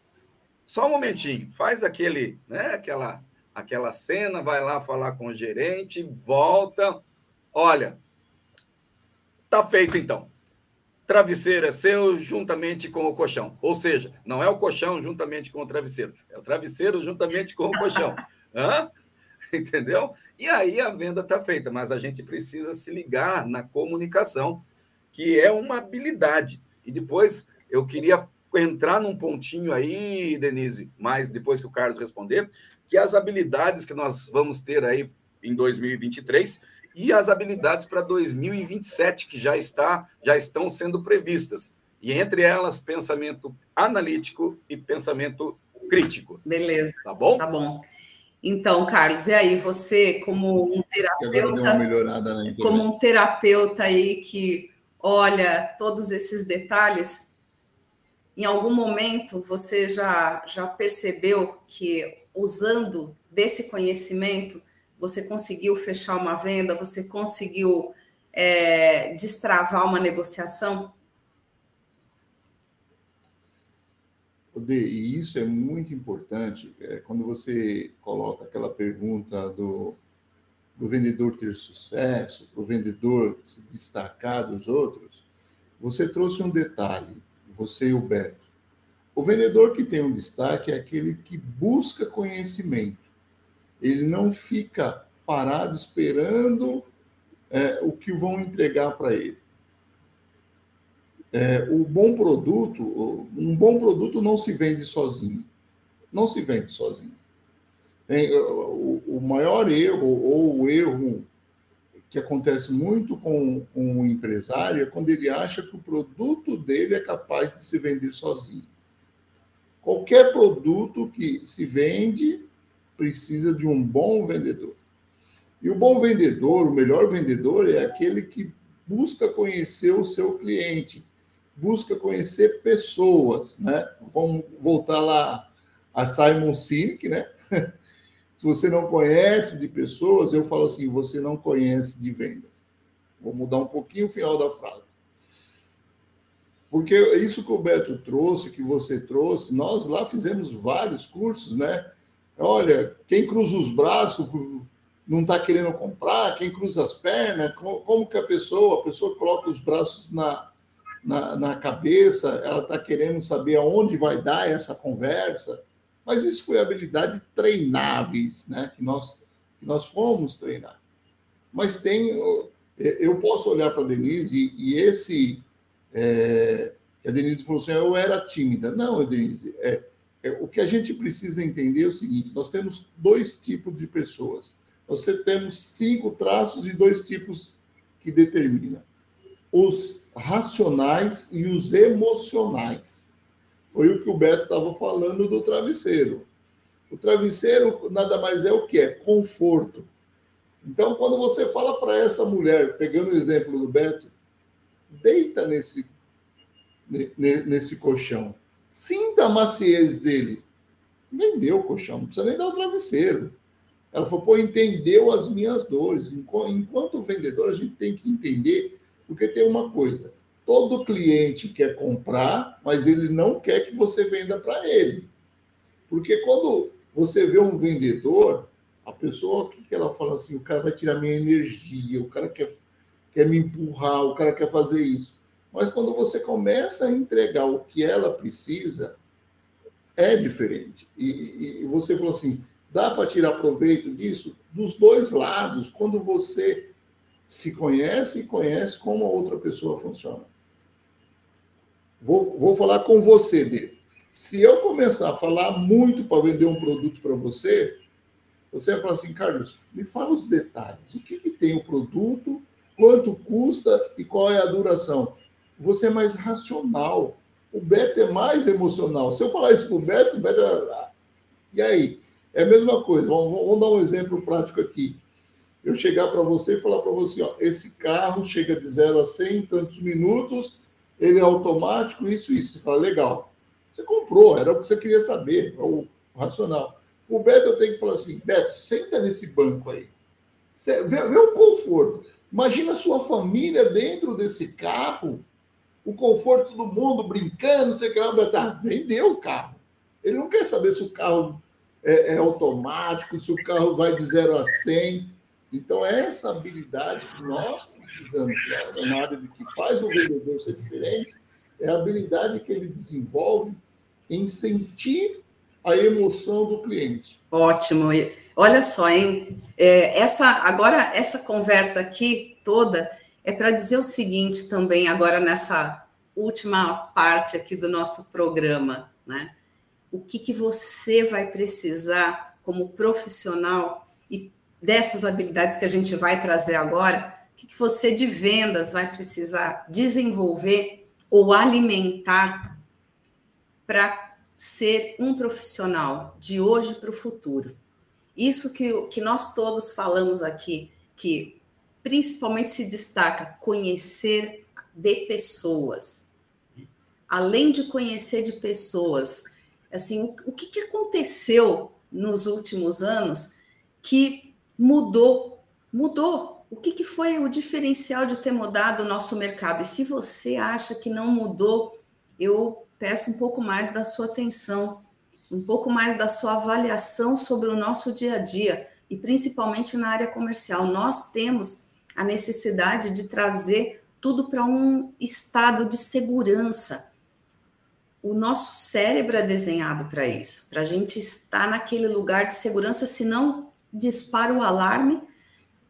Só um momentinho, faz aquele, né, aquela, aquela cena, vai lá falar com o gerente, volta. Olha, tá feito então. Travesseiro é seu juntamente com o colchão. Ou seja, não é o colchão juntamente com o travesseiro, é o travesseiro juntamente com o colchão. [LAUGHS] Hã? entendeu? E aí a venda está feita, mas a gente precisa se ligar na comunicação, que é uma habilidade. E depois eu queria entrar num pontinho aí, Denise, mas depois que o Carlos responder, que as habilidades que nós vamos ter aí em 2023 e as habilidades para 2027 que já está já estão sendo previstas. E entre elas pensamento analítico e pensamento crítico. Beleza. Tá bom? Tá bom. Então, Carlos, e aí você, como um terapeuta, como um terapeuta aí que olha todos esses detalhes, em algum momento você já já percebeu que usando desse conhecimento você conseguiu fechar uma venda, você conseguiu é, destravar uma negociação? e isso é muito importante, é, quando você coloca aquela pergunta do, do vendedor ter sucesso, para o vendedor se destacar dos outros, você trouxe um detalhe, você e o Beto. O vendedor que tem um destaque é aquele que busca conhecimento. Ele não fica parado esperando é, o que vão entregar para ele. É, o bom produto, um bom produto não se vende sozinho. Não se vende sozinho. Tem, o, o, maior erro, ou o erro que acontece muito com, o empresário, é quando ele acha que o produto dele é capaz de se vender sozinho. Qualquer produto que se vende precisa de um bom vendedor. E o bom vendedor, o melhor vendedor, é aquele que busca conhecer o seu cliente, busca conhecer pessoas, né? Vamos voltar lá a Simon Sinek, né? [LAUGHS] Se você não conhece de pessoas, eu falo assim, você não conhece de vendas. Vou mudar um pouquinho o final da frase. Porque isso que o Beto trouxe, que você trouxe, nós lá fizemos vários cursos, né? Olha, quem cruza os braços não está querendo comprar, quem cruza as pernas, como, como que a pessoa, a pessoa coloca os braços na, na, na cabeça, ela está querendo saber aonde vai dar essa conversa, mas isso foi habilidade treináveis, né? Que nós, que nós fomos treinar. Mas tem. Eu posso olhar para a Denise e, e esse. É, a Denise falou assim: eu era tímida. Não, Denise, é, é, o que a gente precisa entender é o seguinte: nós temos dois tipos de pessoas. Nós temos cinco traços e dois tipos que determinam: os racionais e os emocionais. Foi o que o Beto estava falando do travesseiro. O travesseiro nada mais é o que é conforto. Então, quando você fala para essa mulher, pegando o exemplo do Beto, deita nesse nesse colchão. Sinta a maciez dele. Vendeu o colchão, não precisa nem dar o travesseiro. Ela falou, pô, entendeu as minhas dores. Enquanto vendedor, a gente tem que entender, porque tem uma coisa: todo cliente quer comprar, mas ele não quer que você venda para ele. Porque quando você vê um vendedor, a pessoa, o que, ela fala assim? O cara vai tirar minha energia, o cara quer, quer me empurrar, o cara quer fazer isso. Mas quando você começa a entregar o que ela precisa, é diferente. E, e você falou assim: dá para tirar proveito disso? Dos dois lados, quando você se conhece e conhece como a outra pessoa funciona. Vou, vou falar com você, Dê. Se eu começar a falar muito para vender um produto para você, você vai falar assim, Carlos, me fala os detalhes. O que, que tem o produto, quanto custa e qual é a duração? Você é mais racional. O Beto é mais emocional. Se eu falar isso para o Beto, o Beto... E aí? É a mesma coisa. Vamos, vamos dar um exemplo prático aqui. Eu chegar para você e falar para você, ó, esse carro chega de 0 a 100 em tantos minutos, ele é automático, isso, isso. Você fala, legal. Você comprou, era o que você queria saber, é o racional. O Beto eu tenho que falar assim, Beto, senta nesse banco aí. Vê, vê o conforto. Imagina a sua família dentro desse carro, o conforto do mundo, brincando, não sei o. Beto, ah, vendeu o carro. Ele não quer saber se o carro é, é automático, se o carro vai de 0 a 100. Então, essa habilidade que nós precisamos, é uma área que faz o vendedor ser diferente, é a habilidade que ele desenvolve em sentir a emoção do cliente. Ótimo. Olha só, hein? É, essa agora essa conversa aqui toda é para dizer o seguinte também agora nessa última parte aqui do nosso programa, né? O que, que você vai precisar como profissional dessas habilidades que a gente vai trazer agora, o que, que você de vendas vai precisar desenvolver ou alimentar para ser um profissional de hoje para o futuro. Isso que, que nós todos falamos aqui, que principalmente se destaca conhecer de pessoas. Além de conhecer de pessoas, assim, o, que, que aconteceu nos últimos anos que mudou, mudou. O que, que foi o diferencial de ter mudado o nosso mercado? E se você acha que não mudou, eu peço um pouco mais da sua atenção, um pouco mais da sua avaliação sobre o nosso dia a dia e principalmente na área comercial. Nós temos a necessidade de trazer tudo para um estado de segurança. O nosso cérebro é desenhado para isso, para a gente estar naquele lugar de segurança, senão dispara o alarme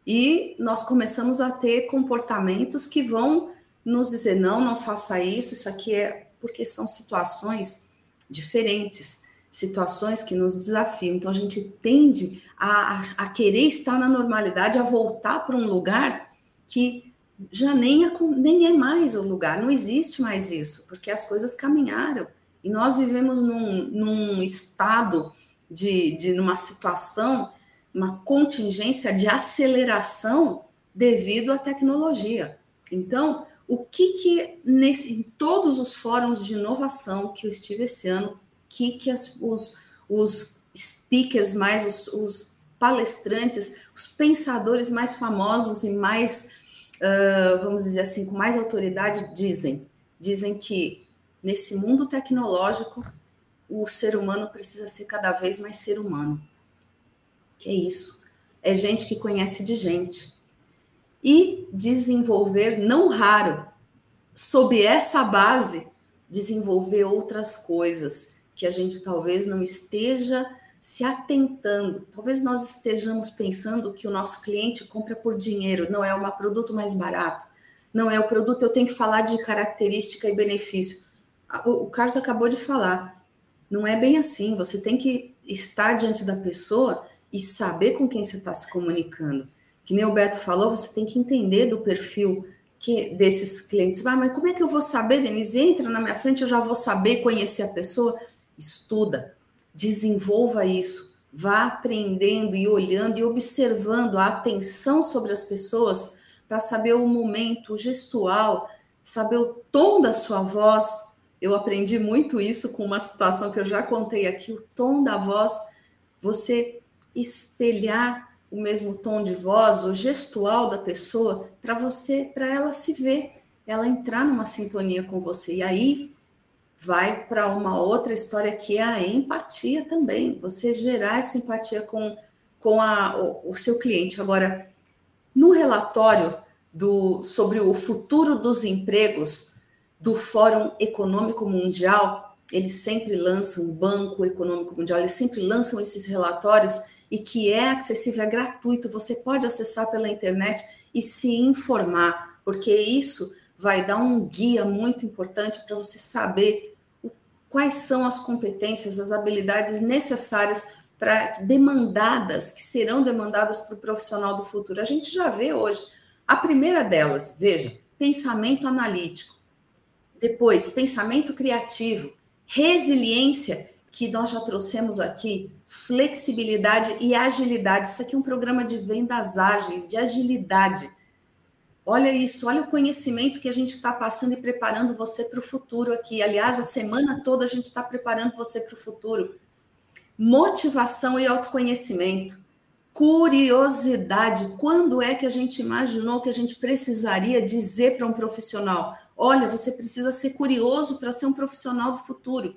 e nós começamos a ter comportamentos que vão nos dizer: não, não faça isso, isso aqui é porque são situações diferentes, situações que nos desafiam. Então, a gente tende a, a querer estar na normalidade, a voltar para um lugar que já nem é, nem é mais o lugar, não existe mais isso, porque as coisas caminharam. E nós vivemos num, num estado de, de numa situação, uma contingência de aceleração devido à tecnologia. Então, o que que nesse, em todos os fóruns de inovação que eu estive esse ano, que que as, os, os speakers mais os, os, palestrantes, os pensadores mais famosos e mais, uh, vamos dizer assim, com mais autoridade dizem, dizem que nesse mundo tecnológico o ser humano precisa ser cada vez mais ser humano. Que é isso? É gente que conhece de gente e desenvolver, não raro, sob essa base, desenvolver outras coisas que a gente talvez não esteja se atentando. Talvez nós estejamos pensando que o nosso cliente compra por dinheiro, não é o produto mais barato, não é o produto, eu tenho que falar de característica e benefício. O Carlos acabou de falar, não é bem assim, você tem que estar diante da pessoa e saber com quem você está se comunicando. Que nem o Beto falou, você tem que entender do perfil que desses clientes. Ah, mas como é que eu vou saber, Denise? Entra na minha frente, eu já vou saber conhecer a pessoa. Estuda, desenvolva isso, vá aprendendo e olhando e observando a atenção sobre as pessoas para saber o momento, o gestual, saber o tom da sua voz. Eu aprendi muito isso com uma situação que eu já contei aqui, o tom da voz, você espelhar o mesmo tom de voz, o gestual da pessoa, para você, para ela se ver, ela entrar numa sintonia com você. E aí vai para uma outra história que é a empatia também. Você gerar essa empatia com, com a, o, o seu cliente. Agora, no relatório do, sobre o futuro dos empregos do Fórum Econômico Mundial, eles sempre lançam, o Banco Econômico Mundial, eles sempre lançam esses relatórios e que é acessível, é gratuito, você pode acessar pela internet e se informar, porque isso vai dar um guia muito importante para você saber quais são as competências, as habilidades necessárias para demandadas, que serão demandadas para o profissional do futuro. A gente já vê hoje. A primeira delas, veja, pensamento analítico. Depois, pensamento criativo, resiliência, que nós já trouxemos aqui, flexibilidade e agilidade. Isso aqui é um programa de vendas ágeis, de agilidade Olha isso, olha o conhecimento que a gente está passando e preparando você para o futuro aqui. Aliás, a semana toda a gente está preparando você para o futuro. Motivação e autoconhecimento. Curiosidade. Quando é que a gente imaginou que a gente precisaria dizer para um profissional: olha, você precisa ser curioso para ser um profissional do futuro?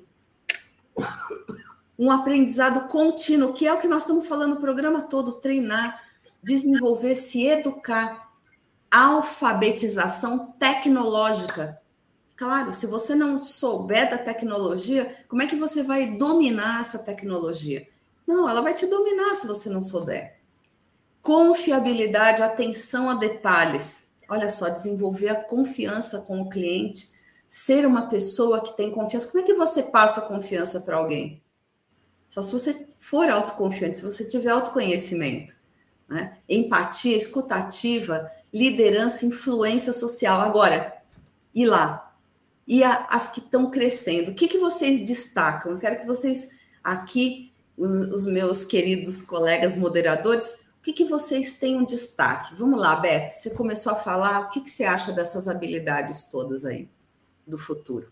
Um aprendizado contínuo, que é o que nós estamos falando o programa todo: treinar, desenvolver, se educar alfabetização tecnológica. Claro, se você não souber da tecnologia, como é que você vai dominar essa tecnologia? Não, ela vai te dominar se você não souber. Confiabilidade, atenção a detalhes. Olha só, desenvolver a confiança com o cliente, ser uma pessoa que tem confiança. Como é que você passa confiança para alguém? Só se você for autoconfiante, se você tiver autoconhecimento. Né? Empatia, escutativa, liderança, influência social. Agora, e lá? E a, as que estão crescendo? O que, que vocês destacam? Eu quero que vocês, aqui, os, meus queridos colegas moderadores, o que, que vocês têm um destaque? Vamos lá, Beto, você começou a falar, o que, que você acha dessas habilidades todas aí do futuro?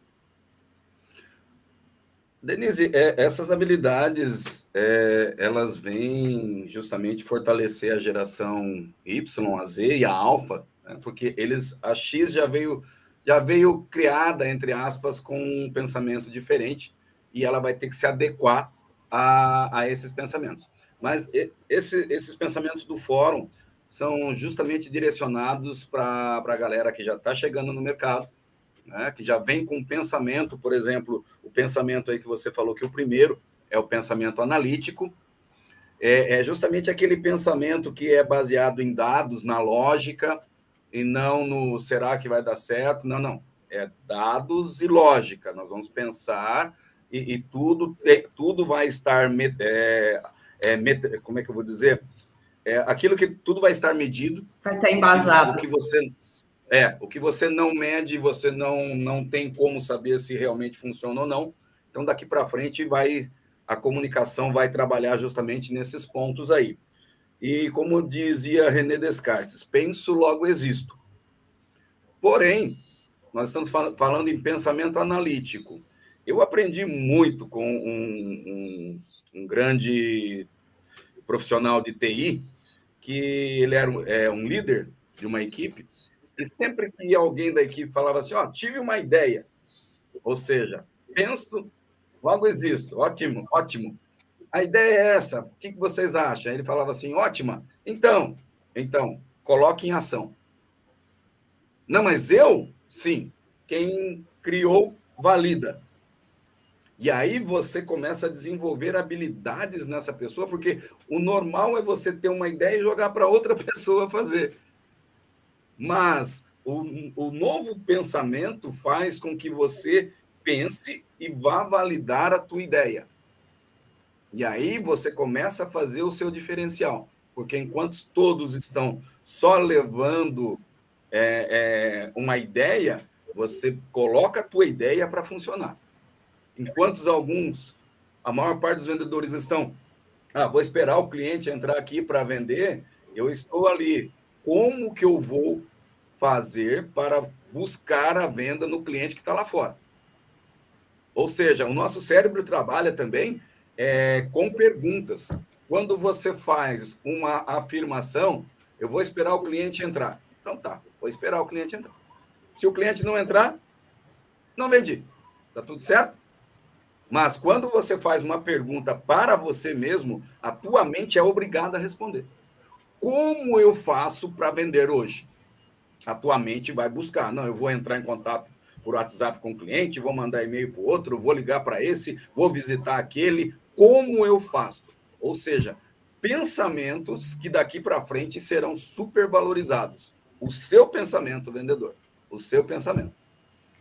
Denise, é, essas habilidades, é, elas vêm justamente fortalecer a geração Y, a Z e a Alfa, né? porque eles, a X já veio, já veio criada, entre aspas, com um pensamento diferente, e ela vai ter que se adequar a, a esses pensamentos. Mas esse, esses pensamentos do fórum são justamente direcionados para a galera que já está chegando no mercado, né, que já vem com pensamento, por exemplo, o pensamento aí que você falou que o primeiro é o pensamento analítico, é, é justamente aquele pensamento que é baseado em dados, na lógica, e não no será que vai dar certo, não, não, é dados e lógica, nós vamos pensar e, e tudo, tudo vai estar, é, é, como é que eu vou dizer, é, aquilo que tudo vai estar medido. Vai estar embasado. O que você é, o que você não mede, você não, não tem como saber se realmente funciona ou não. Então, daqui para frente, vai a comunicação vai trabalhar justamente nesses pontos aí. E como dizia René Descartes, penso, logo existo. Porém, nós estamos falando em pensamento analítico. Eu aprendi muito com um, um, um grande profissional de TI, que ele era é, um líder de uma equipe, e sempre que alguém da equipe falava assim, ó, oh, tive uma ideia, ou seja, penso, logo existo, ótimo, ótimo. A ideia é essa, o que vocês acham? Ele falava assim, ótima, então, então, coloque em ação. Não, mas eu, sim, quem criou, valida. E aí você começa a desenvolver habilidades nessa pessoa, porque o normal é você ter uma ideia e jogar para outra [LAUGHS] pessoa fazer. Mas o, o novo pensamento faz com que você pense e vá validar a tua ideia. E aí você começa a fazer o seu diferencial. Porque enquanto todos estão só levando é, é, uma ideia, você coloca a tua ideia para funcionar. Enquanto alguns, a maior parte dos vendedores estão, ah, vou esperar o cliente entrar aqui para vender, eu estou ali. Como que eu vou fazer para buscar a venda no cliente que está lá fora? Ou seja, o nosso cérebro trabalha também é, com perguntas. Quando você faz uma afirmação, eu vou esperar o cliente entrar. Então tá, vou esperar o cliente entrar. Se o cliente não entrar, não vendi. Tá tudo certo? Mas quando você faz uma pergunta para você mesmo, a tua mente é obrigada a responder. Como eu faço para vender hoje? A tua mente vai buscar. Não, eu vou entrar em contato por WhatsApp com o cliente, vou mandar e-mail para o outro, vou ligar para esse, vou visitar aquele. Como eu faço? Ou seja, pensamentos que daqui para frente serão supervalorizados. O seu pensamento, vendedor. O seu pensamento.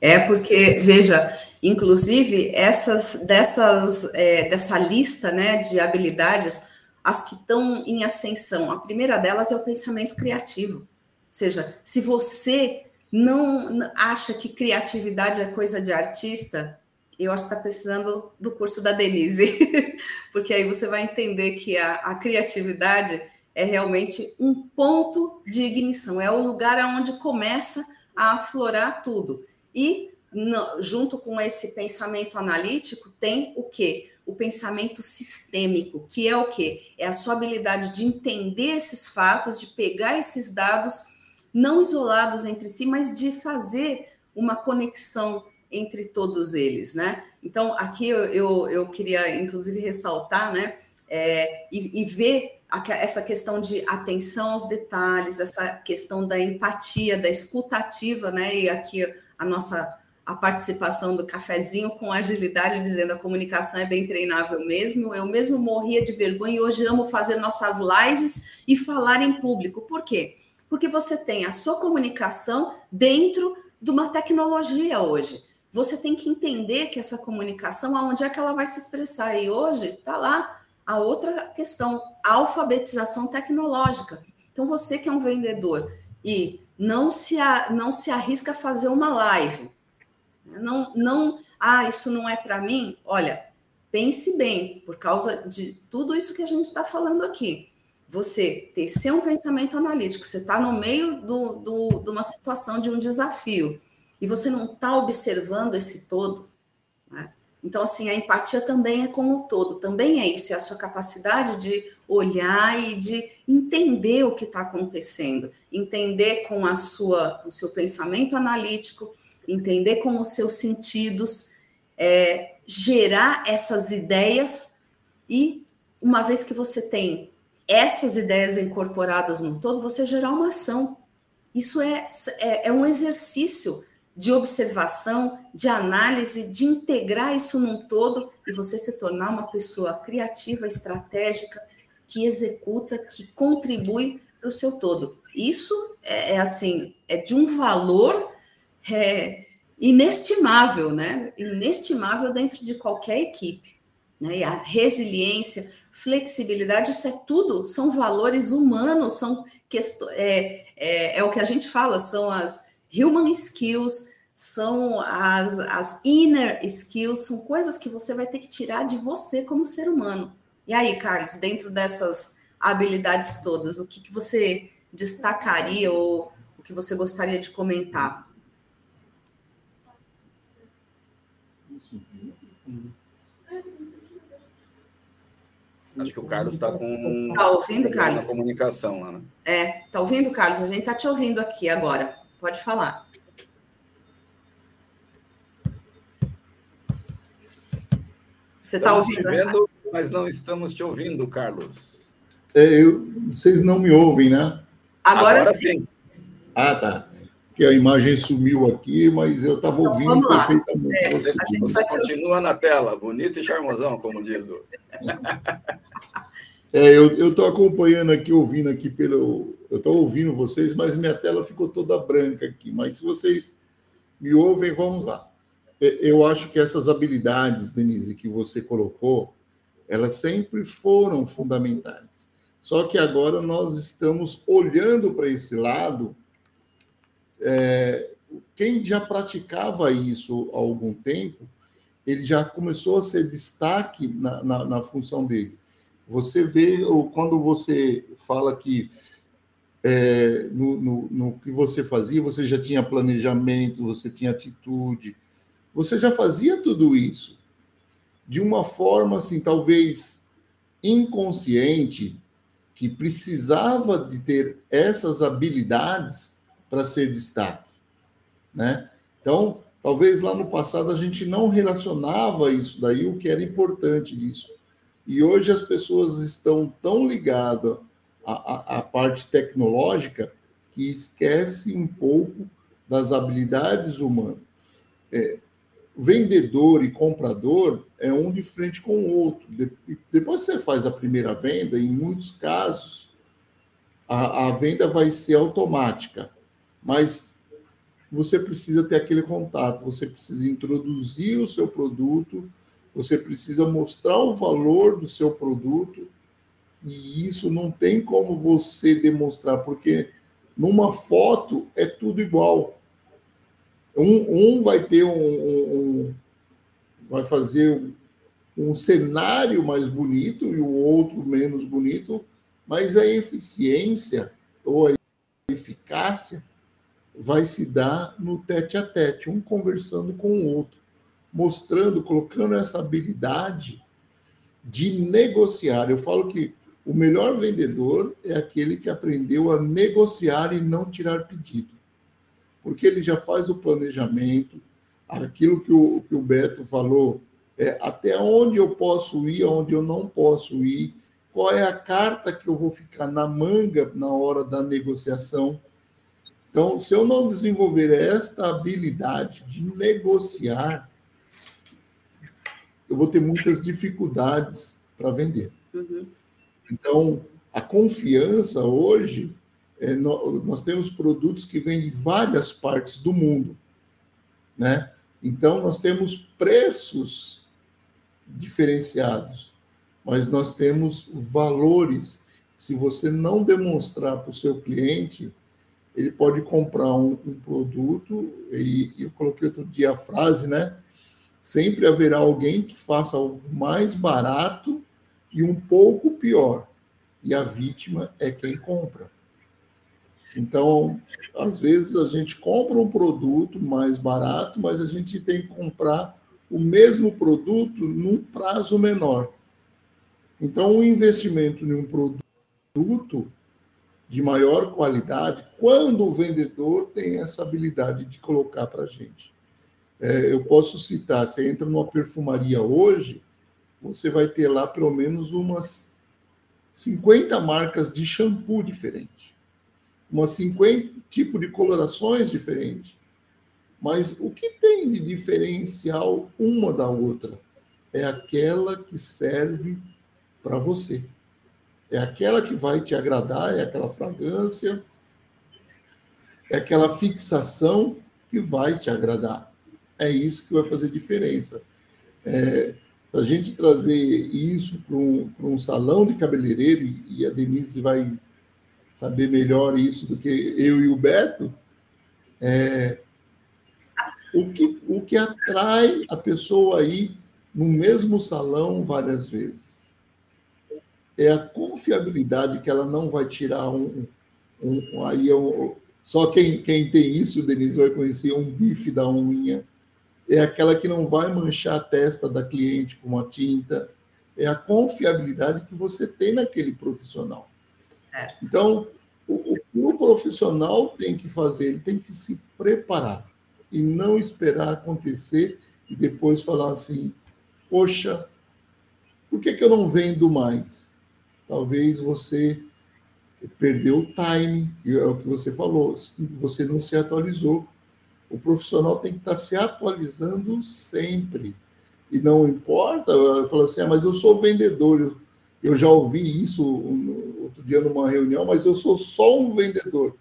É porque, veja, inclusive, essas dessas é, dessa lista né, de habilidades, as que estão em ascensão, a primeira delas é o pensamento criativo. Ou seja, se você não acha que criatividade é coisa de artista, eu acho que está precisando do curso da Denise, [LAUGHS] porque aí você vai entender que a, a, criatividade é realmente um ponto de ignição, é o lugar onde começa a aflorar tudo. E no, junto com esse pensamento analítico tem o que? O pensamento sistêmico, que é o que? É a sua habilidade de entender esses fatos, de pegar esses dados não isolados entre si, mas de fazer uma conexão entre todos eles, né? Então, aqui eu, eu, eu queria, inclusive, ressaltar, né, é, e, e, ver a, essa questão de atenção aos detalhes, essa questão da empatia, da escutativa, né, e aqui a nossa a participação do cafezinho com agilidade, dizendo a comunicação é bem treinável mesmo. Eu mesmo morria de vergonha e hoje amo fazer nossas lives e falar em público. Por quê? Porque você tem a sua comunicação dentro de uma tecnologia hoje. Você tem que entender que essa comunicação, aonde é que ela vai se expressar? E hoje está lá a outra questão, a alfabetização tecnológica. Então, você que é um vendedor e não se, a, não se arrisca a fazer uma live, não, não, ah, isso não é para mim. Olha, pense bem, por causa de tudo isso que a gente está falando aqui você tecer um pensamento analítico, você está no meio do, do, de uma situação, de um desafio, e você não está observando esse todo, né? então, assim, a empatia também é com o todo, também é isso, é a sua capacidade de olhar e de entender o que está acontecendo, entender com a sua, o seu pensamento analítico, entender com os seus sentidos, é, gerar essas ideias e uma vez que você tem essas ideias incorporadas no todo, você gerar uma ação. Isso é, é, é um exercício de observação, de análise, de integrar isso num todo e você se tornar uma pessoa criativa, estratégica, que executa, que contribui para o seu todo. Isso é, é, assim, é de um valor é, inestimável, né? Inestimável dentro de qualquer equipe. Né? E a resiliência, flexibilidade, isso é tudo, são valores humanos, são é, é, é, o que a gente fala, são as human skills, são as, as inner skills, são coisas que você vai ter que tirar de você como ser humano. E aí, Carlos, dentro dessas habilidades todas, o que, que você destacaria ou o que você gostaria de comentar? Acho que o Carlos está com. Está ouvindo, Carlos? Na comunicação, Ana. É, está ouvindo, Carlos? A gente está te ouvindo aqui agora. Pode falar. Você está ouvindo? Te vendo, mas não estamos te ouvindo, Carlos. É, eu, vocês não me ouvem, né? Agora, Agora sim. sim. Ah, tá. Porque a imagem sumiu aqui, mas eu estava então, ouvindo então, perfeitamente. É, você, você continua na tela, bonito e charmosão, como diz o. É, eu estou acompanhando aqui, ouvindo aqui pelo. Eu estou ouvindo vocês, mas minha tela ficou toda branca aqui. Mas se vocês me ouvem, vamos lá. É, eu acho que essas habilidades, Denise, que você colocou, elas sempre foram fundamentais. Só que agora nós estamos olhando para esse lado. É, quem já praticava isso há algum tempo, ele já começou a ser destaque na, na, na função dele. Você vê, quando você fala que é, no, no, no, que você fazia, você já tinha planejamento, você tinha atitude, você já fazia tudo isso de uma forma, assim, talvez inconsciente, que precisava de ter essas habilidades para ser destaque, né? Então, talvez lá no passado a gente não relacionava isso daí, o que era importante disso. E hoje as pessoas estão tão ligadas à, à, à parte tecnológica que esquece um pouco das habilidades humanas. É, vendedor e comprador é um de frente com o outro. Depois você faz a primeira venda, em muitos casos, a, a venda vai ser automática, mas você precisa ter aquele contato, você precisa introduzir o seu produto, você precisa mostrar o valor do seu produto, e isso não tem como você demonstrar, porque numa foto é tudo igual. Um, um vai ter um, um, vai fazer um, um cenário mais bonito e o outro menos bonito, mas a eficiência ou a eficácia vai se dar no tete a tete, um conversando com o outro, mostrando, colocando essa habilidade de negociar. Eu falo que o melhor vendedor é aquele que aprendeu a negociar e não tirar pedido porque ele já faz o planejamento, aquilo que o, que o Beto falou, é, até onde eu posso ir, onde eu não posso ir, qual é a carta que eu vou ficar na manga na hora da negociação. Então, se eu não desenvolver esta habilidade de negociar, eu vou ter muitas dificuldades para vender. Uhum. Então, a confiança hoje é, nós temos produtos que vêm de várias partes do mundo, né? Então, nós temos preços diferenciados, mas nós temos valores. Se você não demonstrar para o seu cliente, ele pode comprar um, um produto, e, e eu coloquei outro dia a frase, né? Sempre haverá alguém que faça algo mais barato e um pouco pior. E a vítima é quem compra. Então, às vezes a gente compra um produto mais barato, mas a gente tem que comprar o mesmo produto num prazo menor. Então, o investimento em um produto de maior qualidade, quando o vendedor tem essa habilidade de colocar para a gente. É, eu posso citar, você entra numa perfumaria hoje, você vai ter lá pelo menos umas 50 marcas de shampoo diferentes umas 50 tipos de colorações diferentes. Mas o que tem de diferencial uma da outra? É aquela que serve para você. É aquela que vai te agradar, é aquela fragrância, é aquela fixação que vai te agradar. É isso que vai fazer diferença. É, se a gente trazer isso para um, um salão de cabeleireiro, e a Denise vai saber melhor isso do que eu e o Beto, é, o, que, o que atrai a pessoa aí no mesmo salão várias vezes é a confiabilidade que ela não vai tirar um, um aí um, só quem, quem tem isso, Denise, vai conhecer um bife da unha. É aquela que não vai manchar a testa da cliente com uma tinta. É a confiabilidade que você tem naquele profissional. Certo. Então, o, que o profissional tem que fazer, ele tem que se preparar e não esperar acontecer e depois falar assim: poxa, por que, que eu não vendo mais? Talvez você perdeu o time, é o que você falou, você não se atualizou. O profissional tem que estar se atualizando sempre. E não importa, eu falo assim, ah, mas eu sou vendedor, eu já ouvi isso outro dia numa reunião, mas eu sou só um vendedor.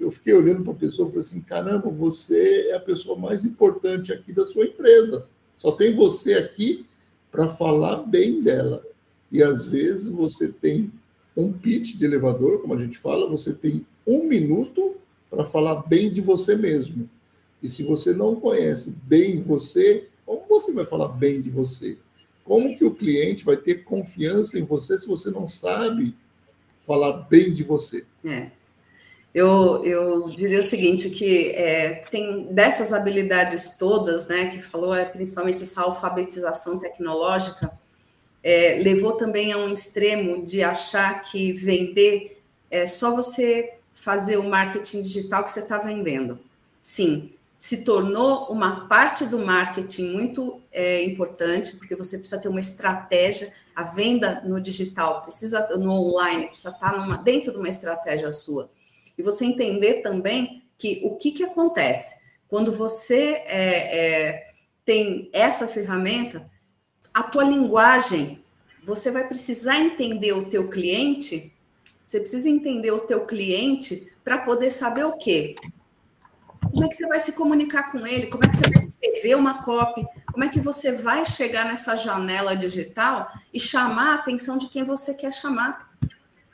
Eu fiquei olhando para a pessoa e falei assim: caramba, você é a pessoa mais importante aqui da sua empresa. Só tem você aqui para falar bem dela. E às vezes você tem um pitch de elevador, como a gente fala, você tem um minuto para falar bem de você mesmo. E se você não conhece bem você, como você vai falar bem de você? Como que o cliente vai ter confiança em você se você não sabe falar bem de você? É. Eu, eu diria o seguinte, que é, tem dessas habilidades todas, né, que falou, é, principalmente essa alfabetização tecnológica, é, levou também a um extremo de achar que vender é só você fazer o marketing digital que você está vendendo. Sim, se tornou uma parte do marketing muito é, importante, porque você precisa ter uma estratégia. A venda no digital precisa, no online, precisa estar numa, dentro de uma estratégia sua. E você entender também que o que, que acontece quando você é, é, tem essa ferramenta, a tua linguagem, você vai precisar entender o teu cliente, você precisa entender o teu cliente para poder saber o quê? como é que você vai se comunicar com ele? Como é que você vai escrever uma copy? Como é que você vai chegar nessa janela digital e chamar a atenção de quem você quer chamar?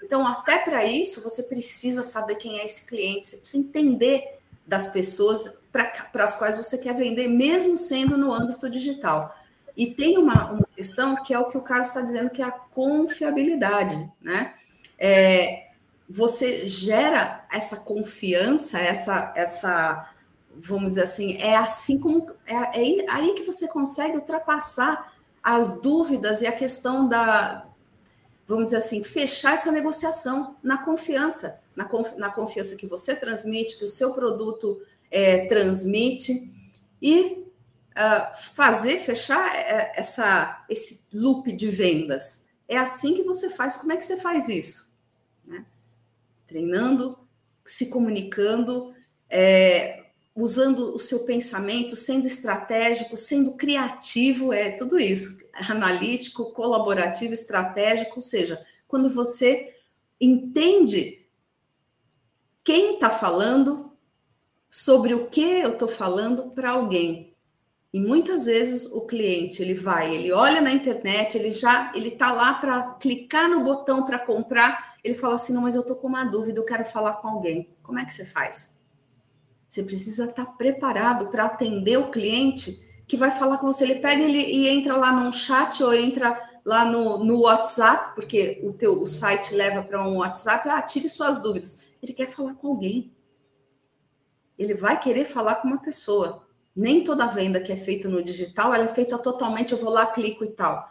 Então, até para isso, você precisa saber quem é esse cliente, você precisa entender das pessoas para as quais você quer vender, mesmo sendo no âmbito digital. E tem uma, uma questão que é o que o Carlos está dizendo, que é a confiabilidade, né? É, você gera essa confiança, essa, essa, vamos dizer assim, é assim como é, é aí que você consegue ultrapassar as dúvidas e a questão da, vamos dizer assim, fechar essa negociação na confiança, na, conf, na confiança que você transmite, que o seu produto é, transmite e uh, fazer fechar é, essa, esse loop de vendas. É assim que você faz. Como é que você faz isso? treinando, se comunicando, é, usando o seu pensamento, sendo estratégico, sendo criativo, é tudo isso, analítico, colaborativo, estratégico, ou seja, quando você entende quem está falando, sobre o que eu estou falando para alguém. E muitas vezes o cliente ele vai, ele olha na internet, ele já ele está lá para clicar no botão para comprar ele fala assim: não, mas eu estou com uma dúvida, eu quero falar com alguém. Como é que você faz? Você precisa estar tá preparado para atender o cliente que vai falar com você. Ele pega ele, e entra lá num chat ou entra lá no, no WhatsApp, porque o teu o site leva para um WhatsApp. Ah, tire suas dúvidas. Ele quer falar com alguém. Ele vai querer falar com uma pessoa. Nem toda venda que é feita no digital ela é feita totalmente. Eu vou lá, clico e tal.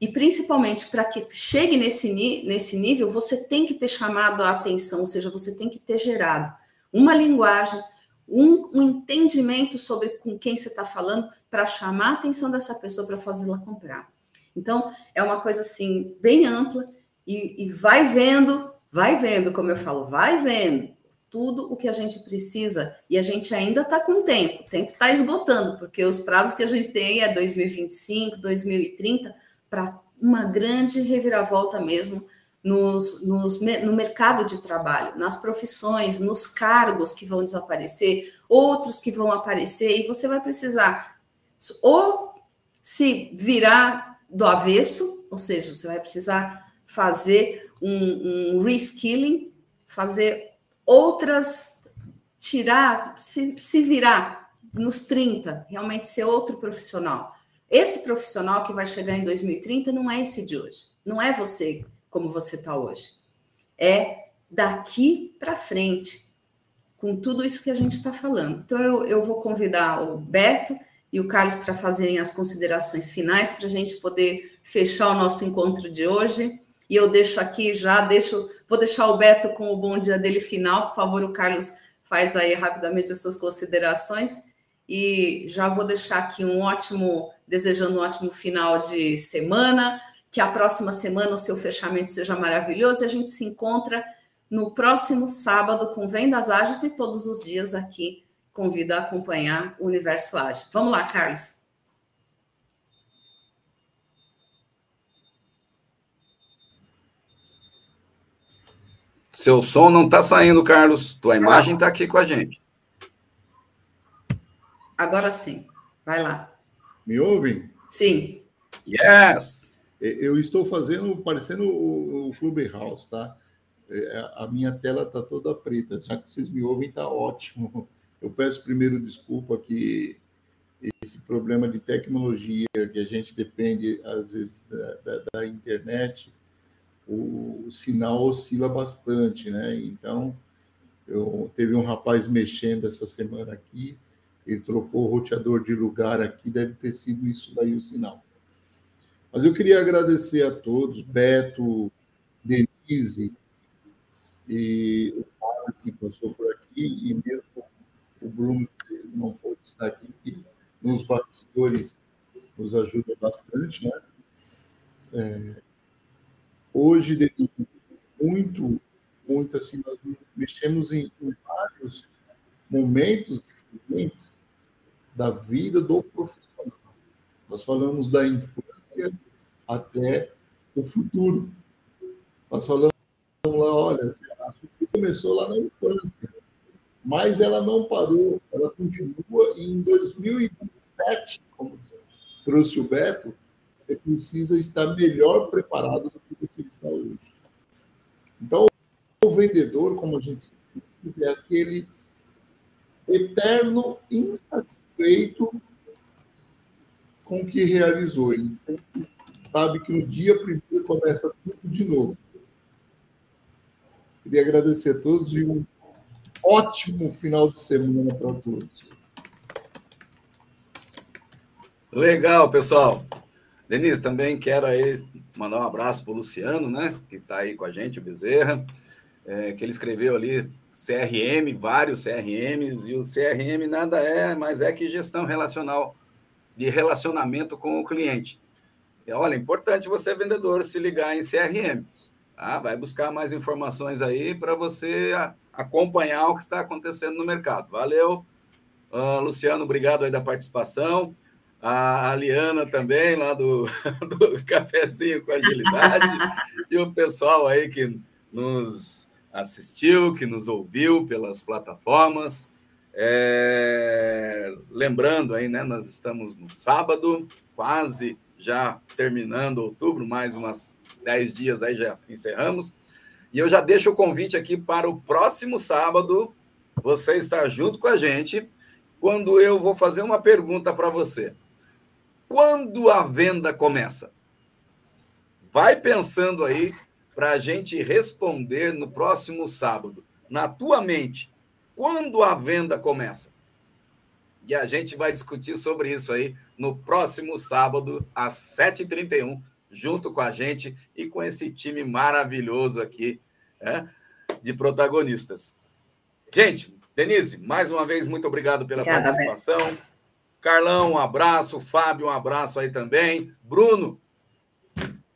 E principalmente para que chegue nesse, nesse nível, você tem que ter chamado a atenção, ou seja, você tem que ter gerado uma linguagem, um, um entendimento sobre com quem você está falando para chamar a atenção dessa pessoa para fazê-la comprar. Então, é uma coisa assim, bem ampla e, e vai vendo, vai vendo, como eu falo, vai vendo tudo o que a gente precisa. E a gente ainda está com tempo, o tempo está esgotando, porque os prazos que a gente tem é 2025, 2030 para uma grande reviravolta mesmo nos, nos, no mercado de trabalho, nas profissões, nos cargos que vão desaparecer, outros que vão aparecer, e você vai precisar ou se virar do avesso, ou seja, você vai precisar fazer um, um reskilling, fazer outras, tirar, se, se virar nos 30, realmente ser outro profissional. Esse profissional que vai chegar em 2030 não é esse de hoje. Não é você como você está hoje. É daqui para frente, com tudo isso que a gente está falando. Então, eu, eu vou convidar o Beto e o Carlos para fazerem as considerações finais para a gente poder fechar o nosso encontro de hoje. E eu deixo aqui já, deixo, vou deixar o Beto com o bom dia dele final. Por favor, o Carlos faz aí rapidamente as suas considerações. E já vou deixar aqui um ótimo desejando um ótimo final de semana, Que a próxima semana o seu fechamento seja maravilhoso e a gente se encontra no próximo sábado com Vendas Ágeis e todos os dias aqui convido a acompanhar o Universo Ágil. Vamos lá, Carlos. Seu som não está saindo, Carlos. Tua imagem está aqui com a gente. Agora sim. Vai lá. Me ouvem? Sim. Yes! Eu estou fazendo, parecendo o, Clubhouse, tá? É, a minha tela está toda preta. Já que vocês me ouvem, está ótimo. Eu peço primeiro desculpa que esse problema de tecnologia, que a gente depende, às vezes, da, da, da internet, o, sinal oscila bastante, né? Então, eu, teve um rapaz mexendo essa semana aqui, ele trocou o roteador de lugar aqui, deve ter sido isso daí o sinal. Mas eu queria agradecer a todos, Beto, Denise e o Fábio que passou por aqui, e mesmo o Bruno, que não pôde estar aqui, que nos bastidores nos ajuda bastante, né? É, hoje, muito, muito assim, nós mexemos em, em vários momentos diferentes da vida do profissional. Nós falamos da infância até o futuro. Nós falamos lá, olha, a começou lá na infância, mas ela não parou, ela continua e em 2027, como trouxe o Beto, você precisa estar melhor preparado do que você está hoje. Então, o vendedor, como a gente diz, é aquele eterno insatisfeito com o que realizou. Ele sempre sabe que no dia primeiro começa tudo de novo. Queria agradecer a todos e um ótimo final de semana para todos. Legal, pessoal. Denise, também quero aí mandar um abraço para o Luciano, né? Que está aí com a gente, o Bezerra, é, que ele escreveu ali CRM, vários CRMs, e o CRM nada é, mas é que gestão relacional, de relacionamento com o cliente. E, olha, é importante você, vendedor, se ligar em CRM. Tá? Vai buscar mais informações aí para você acompanhar o que está acontecendo no mercado. Valeu, uh, Luciano, obrigado aí da participação. A Liana também, lá do, [LAUGHS] do Cafezinho com Agilidade. e o pessoal aí que nos assistiu, que nos ouviu pelas plataformas. É... Lembrando aí, né? Nós estamos no sábado, quase já terminando outubro, mais umas 10 dias aí já encerramos. E eu já deixo o convite aqui para o próximo sábado, você estar junto com a gente, quando eu vou fazer uma pergunta para você. Quando a venda começa? Vai pensando aí para a gente responder no próximo sábado. Na tua mente, quando a venda começa? E a gente vai discutir sobre isso aí no próximo sábado, às 7h31, junto com a gente e com esse time maravilhoso aqui né, de protagonistas. Gente, Denise, mais uma vez, muito obrigado pela Obrigada, participação. Beto. Carlão, um abraço. Fábio, um abraço aí também. Bruno,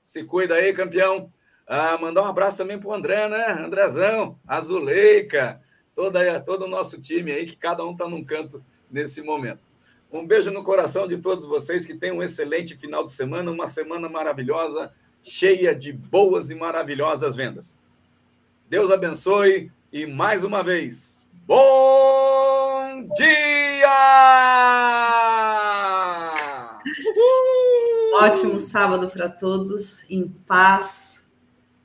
se cuida aí, campeão. Ah, mandar um abraço também para o André, né? Andrezão, Azuleika, toda, todo o nosso time aí, que cada um está num canto nesse momento. Um beijo no coração de todos vocês, que tenham um excelente final de semana, uma semana maravilhosa, cheia de boas e maravilhosas vendas. Deus abençoe e mais uma vez, bom dia! Ótimo sábado para todos, em paz,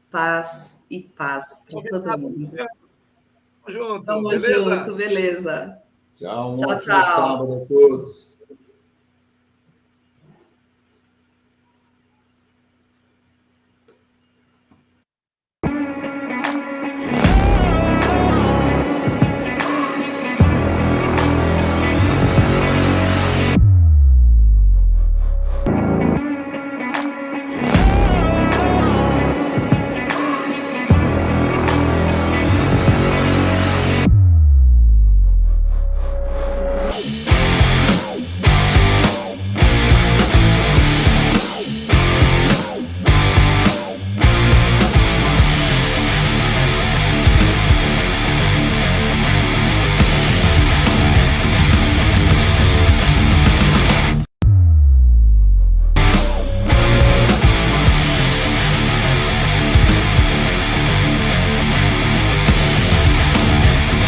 paz e paz para todo mundo. Tamo junto, Tamo beleza? junto, beleza. Tchau, um tchau, tchau. sábado a todos.